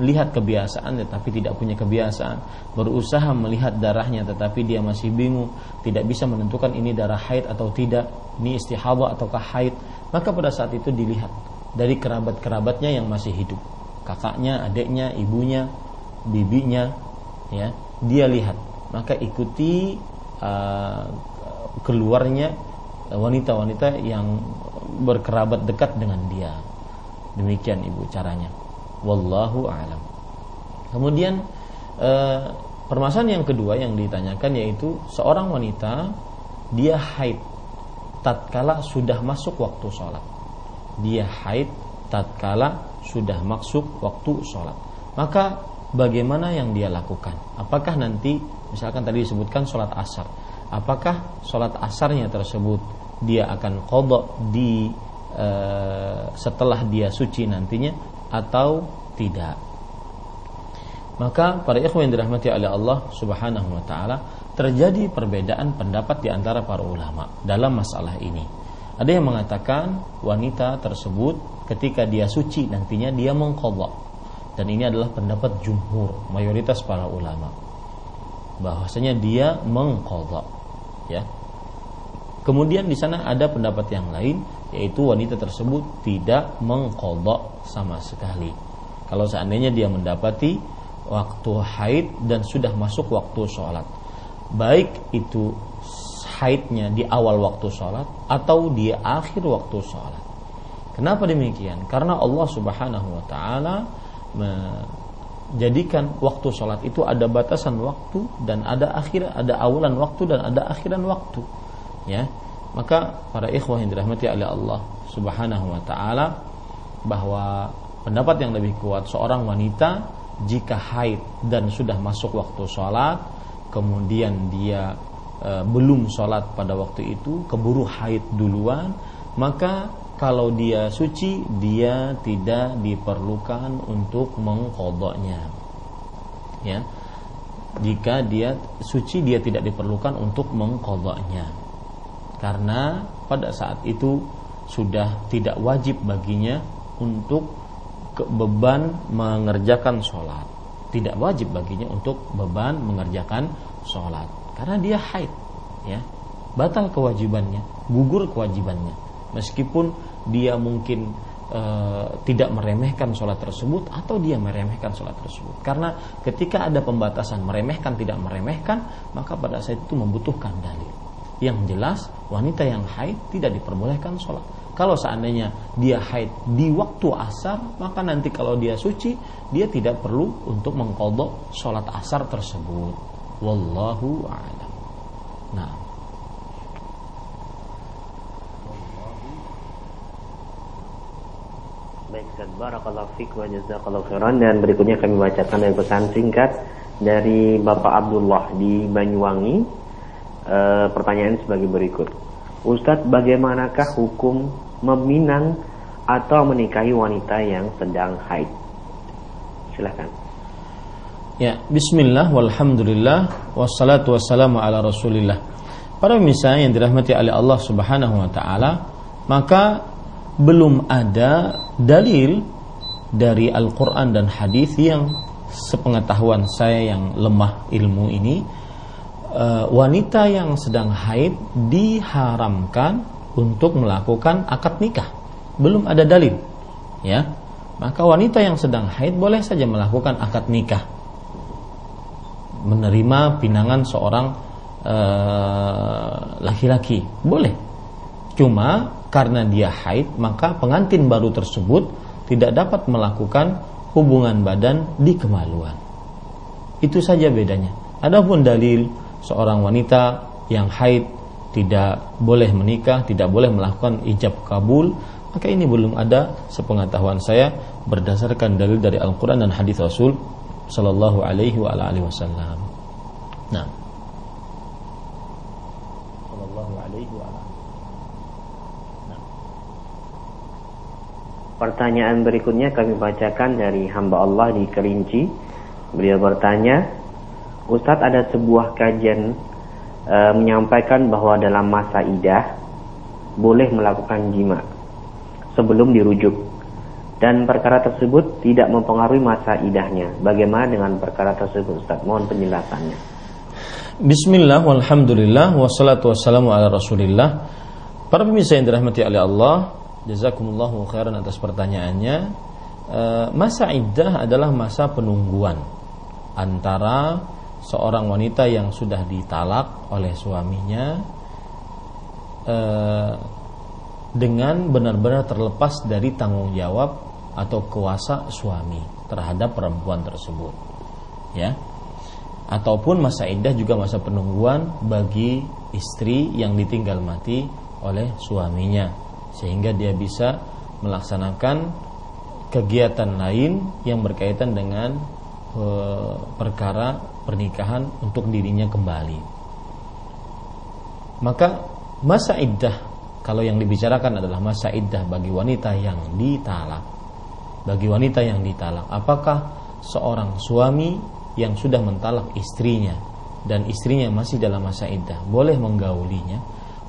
melihat kebiasaan tetapi tidak punya kebiasaan, berusaha melihat darahnya tetapi dia masih bingung, tidak bisa menentukan ini darah haid atau tidak, ini istihadah ataukah haid, maka pada saat itu dilihat dari kerabat-kerabatnya yang masih hidup, kakaknya, adiknya, ibunya, bibinya, ya, dia lihat, maka ikuti uh, keluarnya wanita-wanita yang berkerabat dekat dengan dia Demikian ibu caranya. Wallahu a'lam. Kemudian e, permasalahan yang kedua yang ditanyakan yaitu seorang wanita dia haid tatkala sudah masuk waktu sholat. Dia haid tatkala sudah masuk waktu sholat. Maka bagaimana yang dia lakukan? Apakah nanti misalkan tadi disebutkan sholat asar, apakah sholat asarnya tersebut dia akan kodok di e, setelah dia suci nantinya atau tidak? Maka para ikhwan yang dirahmati oleh Allah Subhanahu wa taala terjadi perbedaan pendapat di antara para ulama dalam masalah ini. Ada yang mengatakan wanita tersebut ketika dia suci nantinya dia mengkodok dan ini adalah pendapat jumhur mayoritas para ulama. Bahwasanya dia mengkodok ya. Kemudian di sana ada pendapat yang lain yaitu wanita tersebut tidak mengkodok sama sekali. Kalau seandainya dia mendapati waktu haid dan sudah masuk waktu sholat baik itu haidnya di awal waktu sholat atau di akhir waktu sholat. Kenapa demikian? Karena Allah Subhanahu Wa Taala menjadikan waktu sholat itu ada batasan waktu dan ada akhir, ada awalan waktu dan ada akhiran waktu. Ya, maka para ikhwah yang dirahmati oleh Allah Subhanahu Wa Taala bahwa pendapat yang lebih kuat seorang wanita jika haid dan sudah masuk waktu sholat kemudian dia e, belum sholat pada waktu itu keburu haid duluan maka kalau dia suci dia tidak diperlukan untuk mengkodoknya ya. Jika dia suci dia tidak diperlukan untuk mengkodoknya karena pada saat itu sudah tidak wajib baginya untuk beban mengerjakan sholat. Tidak wajib baginya untuk beban mengerjakan sholat karena dia haid ya. Batal kewajibannya gugur kewajibannya. Meskipun dia mungkin e, tidak meremehkan sholat tersebut atau dia meremehkan sholat tersebut. Karena ketika ada pembatasan meremehkan tidak meremehkan maka pada saat itu membutuhkan dalil. Yang jelas wanita yang haid tidak diperbolehkan sholat. Kalau seandainya dia haid di waktu asar, maka nanti kalau dia suci, dia tidak perlu untuk mengkodok sholat asar tersebut. Wallahu a'lam. Nah. Baik, Barakallahu fiqh wa jazakallahu khairan dan berikutnya kami bacakan dari pesan singkat dari Bapak Abdullah di Banyuwangi. E, pertanyaan sebagai berikut. Ustadz, bagaimanakah hukum meminang atau menikahi wanita yang sedang haid. Silahkan. Ya, bismillah walhamdulillah wassalatu wassalamu ala rasulillah. Para pemirsa yang dirahmati oleh Allah Subhanahu wa taala, maka belum ada dalil dari Al-Qur'an dan hadis yang sepengetahuan saya yang lemah ilmu ini eh, wanita yang sedang haid diharamkan untuk melakukan akad nikah. Belum ada dalil. Ya. Maka wanita yang sedang haid boleh saja melakukan akad nikah. Menerima pinangan seorang eh, laki-laki. Uh, boleh. Cuma karena dia haid, maka pengantin baru tersebut tidak dapat melakukan hubungan badan di kemaluan. Itu saja bedanya. Adapun dalil seorang wanita yang haid tidak boleh menikah, tidak boleh melakukan ijab kabul, maka ini belum ada sepengetahuan saya berdasarkan dalil dari Al-Qur'an dan hadis Rasul sallallahu alaihi wa alihi wasallam. Nah. Sallallahu alaihi wa nah. Pertanyaan berikutnya kami bacakan dari hamba Allah di Kerinci. Beliau bertanya, Ustadz ada sebuah kajian e, menyampaikan bahwa dalam masa idah boleh melakukan jima sebelum dirujuk dan perkara tersebut tidak mempengaruhi masa idahnya. Bagaimana dengan perkara tersebut Ustaz? Mohon penjelasannya. Bismillah walhamdulillah wassalatu wassalamu ala rasulillah Para pemirsa yang dirahmati oleh Allah Jazakumullahu khairan atas pertanyaannya e, Masa iddah adalah masa penungguan Antara seorang wanita yang sudah ditalak oleh suaminya eh, dengan benar-benar terlepas dari tanggung jawab atau kuasa suami terhadap perempuan tersebut ya ataupun masa iddah juga masa penungguan bagi istri yang ditinggal mati oleh suaminya sehingga dia bisa melaksanakan kegiatan lain yang berkaitan dengan e, perkara pernikahan untuk dirinya kembali. Maka masa iddah kalau yang dibicarakan adalah masa iddah bagi wanita yang ditalak. Bagi wanita yang ditalak, apakah seorang suami yang sudah mentalak istrinya dan istrinya masih dalam masa iddah boleh menggaulinya?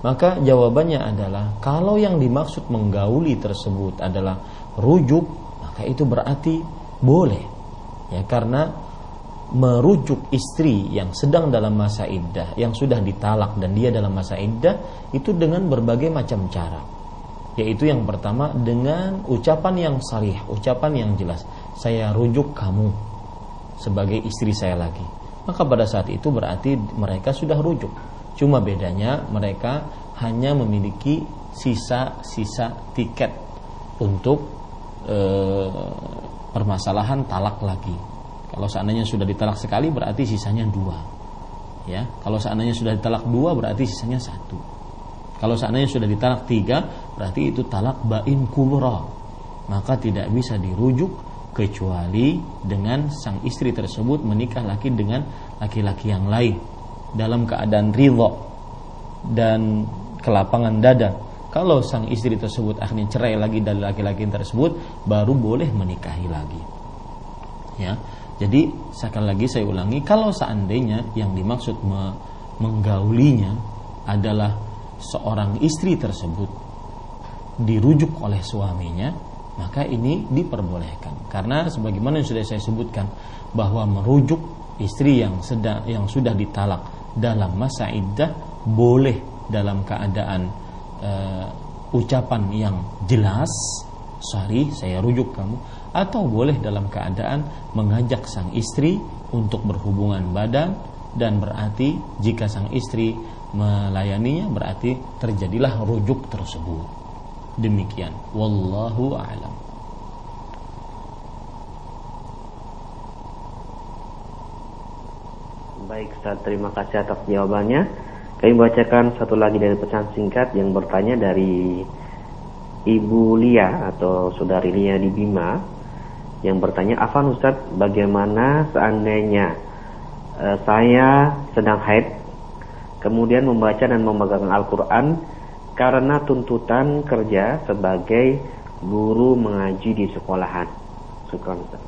Maka jawabannya adalah kalau yang dimaksud menggauli tersebut adalah rujuk, maka itu berarti boleh. Ya karena merujuk istri yang sedang dalam masa iddah, yang sudah ditalak dan dia dalam masa iddah itu dengan berbagai macam cara. Yaitu yang pertama dengan ucapan yang sarih, ucapan yang jelas. Saya rujuk kamu sebagai istri saya lagi. Maka pada saat itu berarti mereka sudah rujuk. Cuma bedanya mereka hanya memiliki sisa-sisa tiket untuk e, permasalahan talak lagi. Kalau seandainya sudah ditalak sekali berarti sisanya dua. Ya, kalau seandainya sudah ditalak dua berarti sisanya satu. Kalau seandainya sudah ditalak tiga berarti itu talak bain kubra. Maka tidak bisa dirujuk kecuali dengan sang istri tersebut menikah lagi dengan laki-laki yang lain dalam keadaan ridho dan kelapangan dada. Kalau sang istri tersebut akhirnya cerai lagi dari laki-laki tersebut, baru boleh menikahi lagi. Ya, jadi sekali lagi saya ulangi, kalau seandainya yang dimaksud me menggaulinya adalah seorang istri tersebut dirujuk oleh suaminya, maka ini diperbolehkan. Karena sebagaimana yang sudah saya sebutkan bahwa merujuk istri yang sedang yang sudah ditalak dalam masa iddah boleh dalam keadaan uh, ucapan yang jelas sorry saya rujuk kamu atau boleh dalam keadaan mengajak sang istri untuk berhubungan badan dan berarti jika sang istri melayaninya berarti terjadilah rujuk tersebut demikian wallahu a'lam Baik, Ustaz, terima kasih atas jawabannya. Kami bacakan satu lagi dari pesan singkat yang bertanya dari Ibu Lia atau Saudari Lia di Bima yang bertanya, Afan Ustaz, bagaimana seandainya uh, saya sedang haid, kemudian membaca dan memegang Al-Quran karena tuntutan kerja sebagai guru mengaji di sekolahan. Ustaz.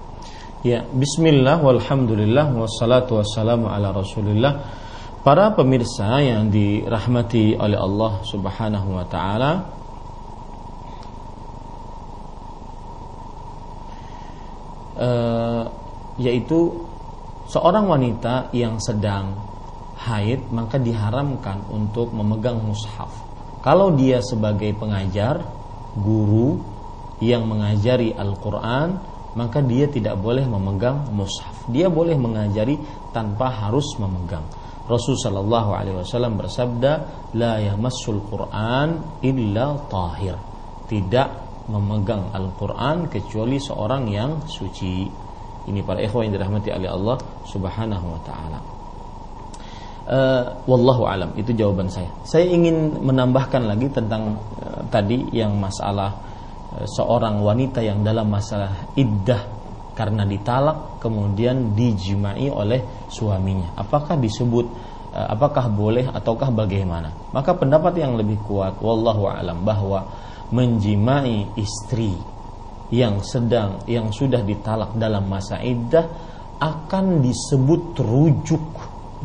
Ya, bismillah walhamdulillah wassalatu wassalamu ala Rasulillah. Para pemirsa yang dirahmati oleh Allah Subhanahu wa taala, uh, yaitu seorang wanita yang sedang haid maka diharamkan untuk memegang mushaf. Kalau dia sebagai pengajar, guru yang mengajari Al-Qur'an, maka dia tidak boleh memegang mushaf. Dia boleh mengajari tanpa harus memegang. Rasul sallallahu alaihi wasallam bersabda, "La yamassul Qur'an illa tahir." Tidak memegang Al-Qur'an kecuali seorang yang suci. Ini para ikhwah yang dirahmati oleh Allah Subhanahu wa taala. Uh, wallahu alam itu jawaban saya. Saya ingin menambahkan lagi tentang uh, tadi yang masalah seorang wanita yang dalam masalah iddah karena ditalak kemudian dijimai oleh suaminya apakah disebut eh, apakah boleh ataukah bagaimana maka pendapat yang lebih kuat wallahu alam bahwa menjimai istri yang sedang yang sudah ditalak dalam masa iddah akan disebut rujuk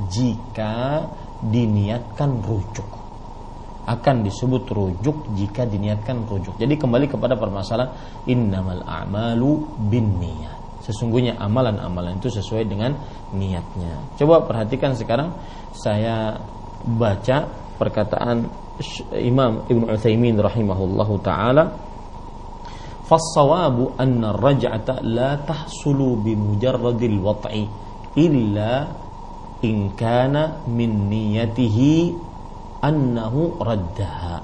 jika diniatkan rujuk akan disebut rujuk jika diniatkan rujuk. Jadi kembali kepada permasalahan innamal a'malu bin niat. Sesungguhnya amalan-amalan itu sesuai dengan niatnya. Coba perhatikan sekarang saya baca perkataan Imam Ibn Utsaimin rahimahullahu taala فالصواب أن الرجعة لا تحصل بمجرد الوضع إلا in kana min niyatihi annahu raddaha.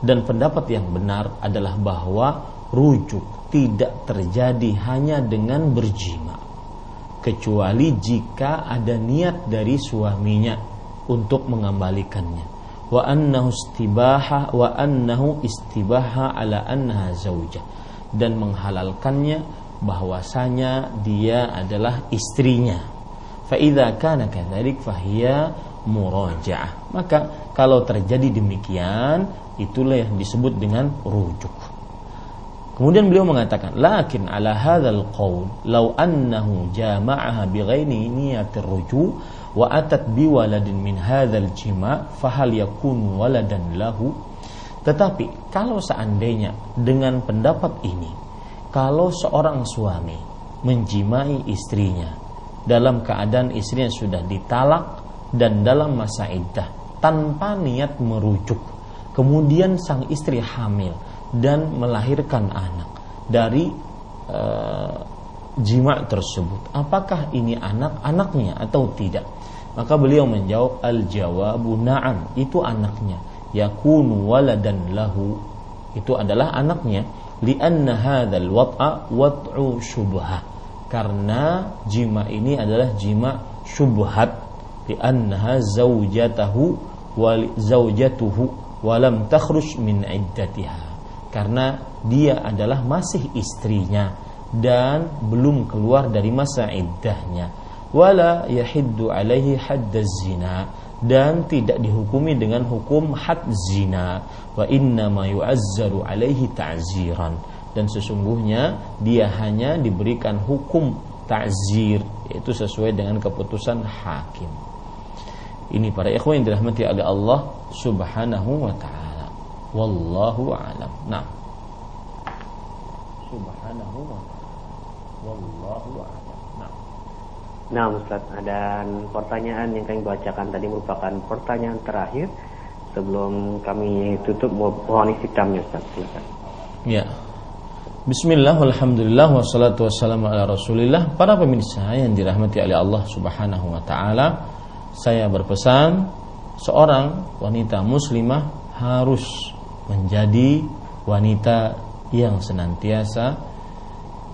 Dan pendapat yang benar adalah bahwa rujuk tidak terjadi hanya dengan berjima. Kecuali jika ada niat dari suaminya untuk mengembalikannya. Wa annahu istibaha wa annahu istibaha ala annaha zaujah dan menghalalkannya bahwasanya dia adalah istrinya. Fa idza kana kadzalik fahiya murajaah. Maka kalau terjadi demikian itulah yang disebut dengan rujuk. Kemudian beliau mengatakan, "Lakin ala hadzal qaul law annahu jama'aha bighairi niyatir ruju' wa atat bi waladin min hadzal jima' fahal yakun waladan lahu?" Tetapi kalau seandainya dengan pendapat ini, kalau seorang suami menjimai istrinya dalam keadaan istrinya sudah ditalak dan dalam masa iddah tanpa niat merujuk, kemudian sang istri hamil dan melahirkan anak dari uh, jima tersebut. Apakah ini anak-anaknya atau tidak? Maka beliau menjawab al-jawabu na'am, itu anaknya. Yakunu waladan lahu. Itu adalah anaknya lianna hadzal wat'a wat'u syubhah. Karena jima ini adalah jima syubhat. Liannaha zaujatahu wa zaujatuhu walam takhruj min iddatiha. Karena dia adalah masih istrinya dan belum keluar dari masa iddahnya. Wala yahiddu alaihi hadd zina. Dan tidak dihukumi dengan hukum had zina. Wa inna ma yu'azzaru alaihi ta'ziran dan sesungguhnya dia hanya diberikan hukum ta'zir yaitu sesuai dengan keputusan hakim ini para ikhwan yang dirahmati oleh Allah Subhanahu wa taala wallahu a'lam. Nah. Subhanahu wa wallahu a'lam. Nah. Nah, Ustaz, ada pertanyaan yang kami bacakan tadi merupakan pertanyaan terakhir sebelum kami tutup mohon hitamnya Ustaz. Silakan. Ya. Bismillah, alhamdulillah, wassalatu wassalamu ala rasulillah. Para pemirsa yang dirahmati oleh Allah subhanahu wa ta'ala Saya berpesan Seorang wanita muslimah harus menjadi wanita yang senantiasa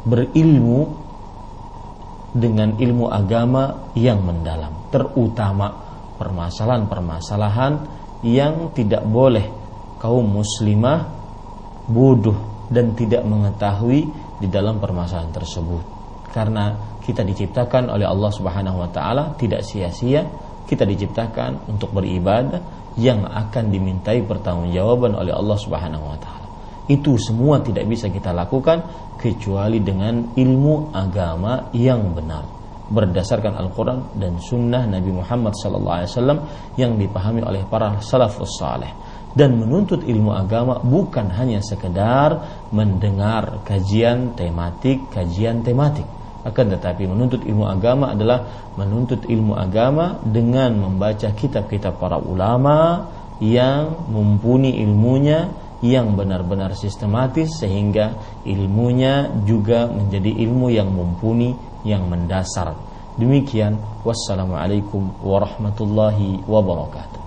berilmu dengan ilmu agama yang mendalam, terutama permasalahan-permasalahan yang tidak boleh kaum muslimah bodoh dan tidak mengetahui di dalam permasalahan tersebut. Karena kita diciptakan oleh Allah Subhanahu wa taala tidak sia-sia, kita diciptakan untuk beribadah yang akan dimintai pertanggungjawaban oleh Allah Subhanahu wa taala. Itu semua tidak bisa kita lakukan kecuali dengan ilmu agama yang benar berdasarkan Al-Quran dan Sunnah Nabi Muhammad SAW yang dipahami oleh para salafus saleh dan menuntut ilmu agama bukan hanya sekedar mendengar kajian tematik kajian tematik akan tetapi menuntut ilmu agama adalah menuntut ilmu agama dengan membaca kitab-kitab para ulama yang mumpuni ilmunya yang benar-benar sistematis sehingga ilmunya juga menjadi ilmu yang mumpuni yang mendasar. Demikian wassalamualaikum warahmatullahi wabarakatuh.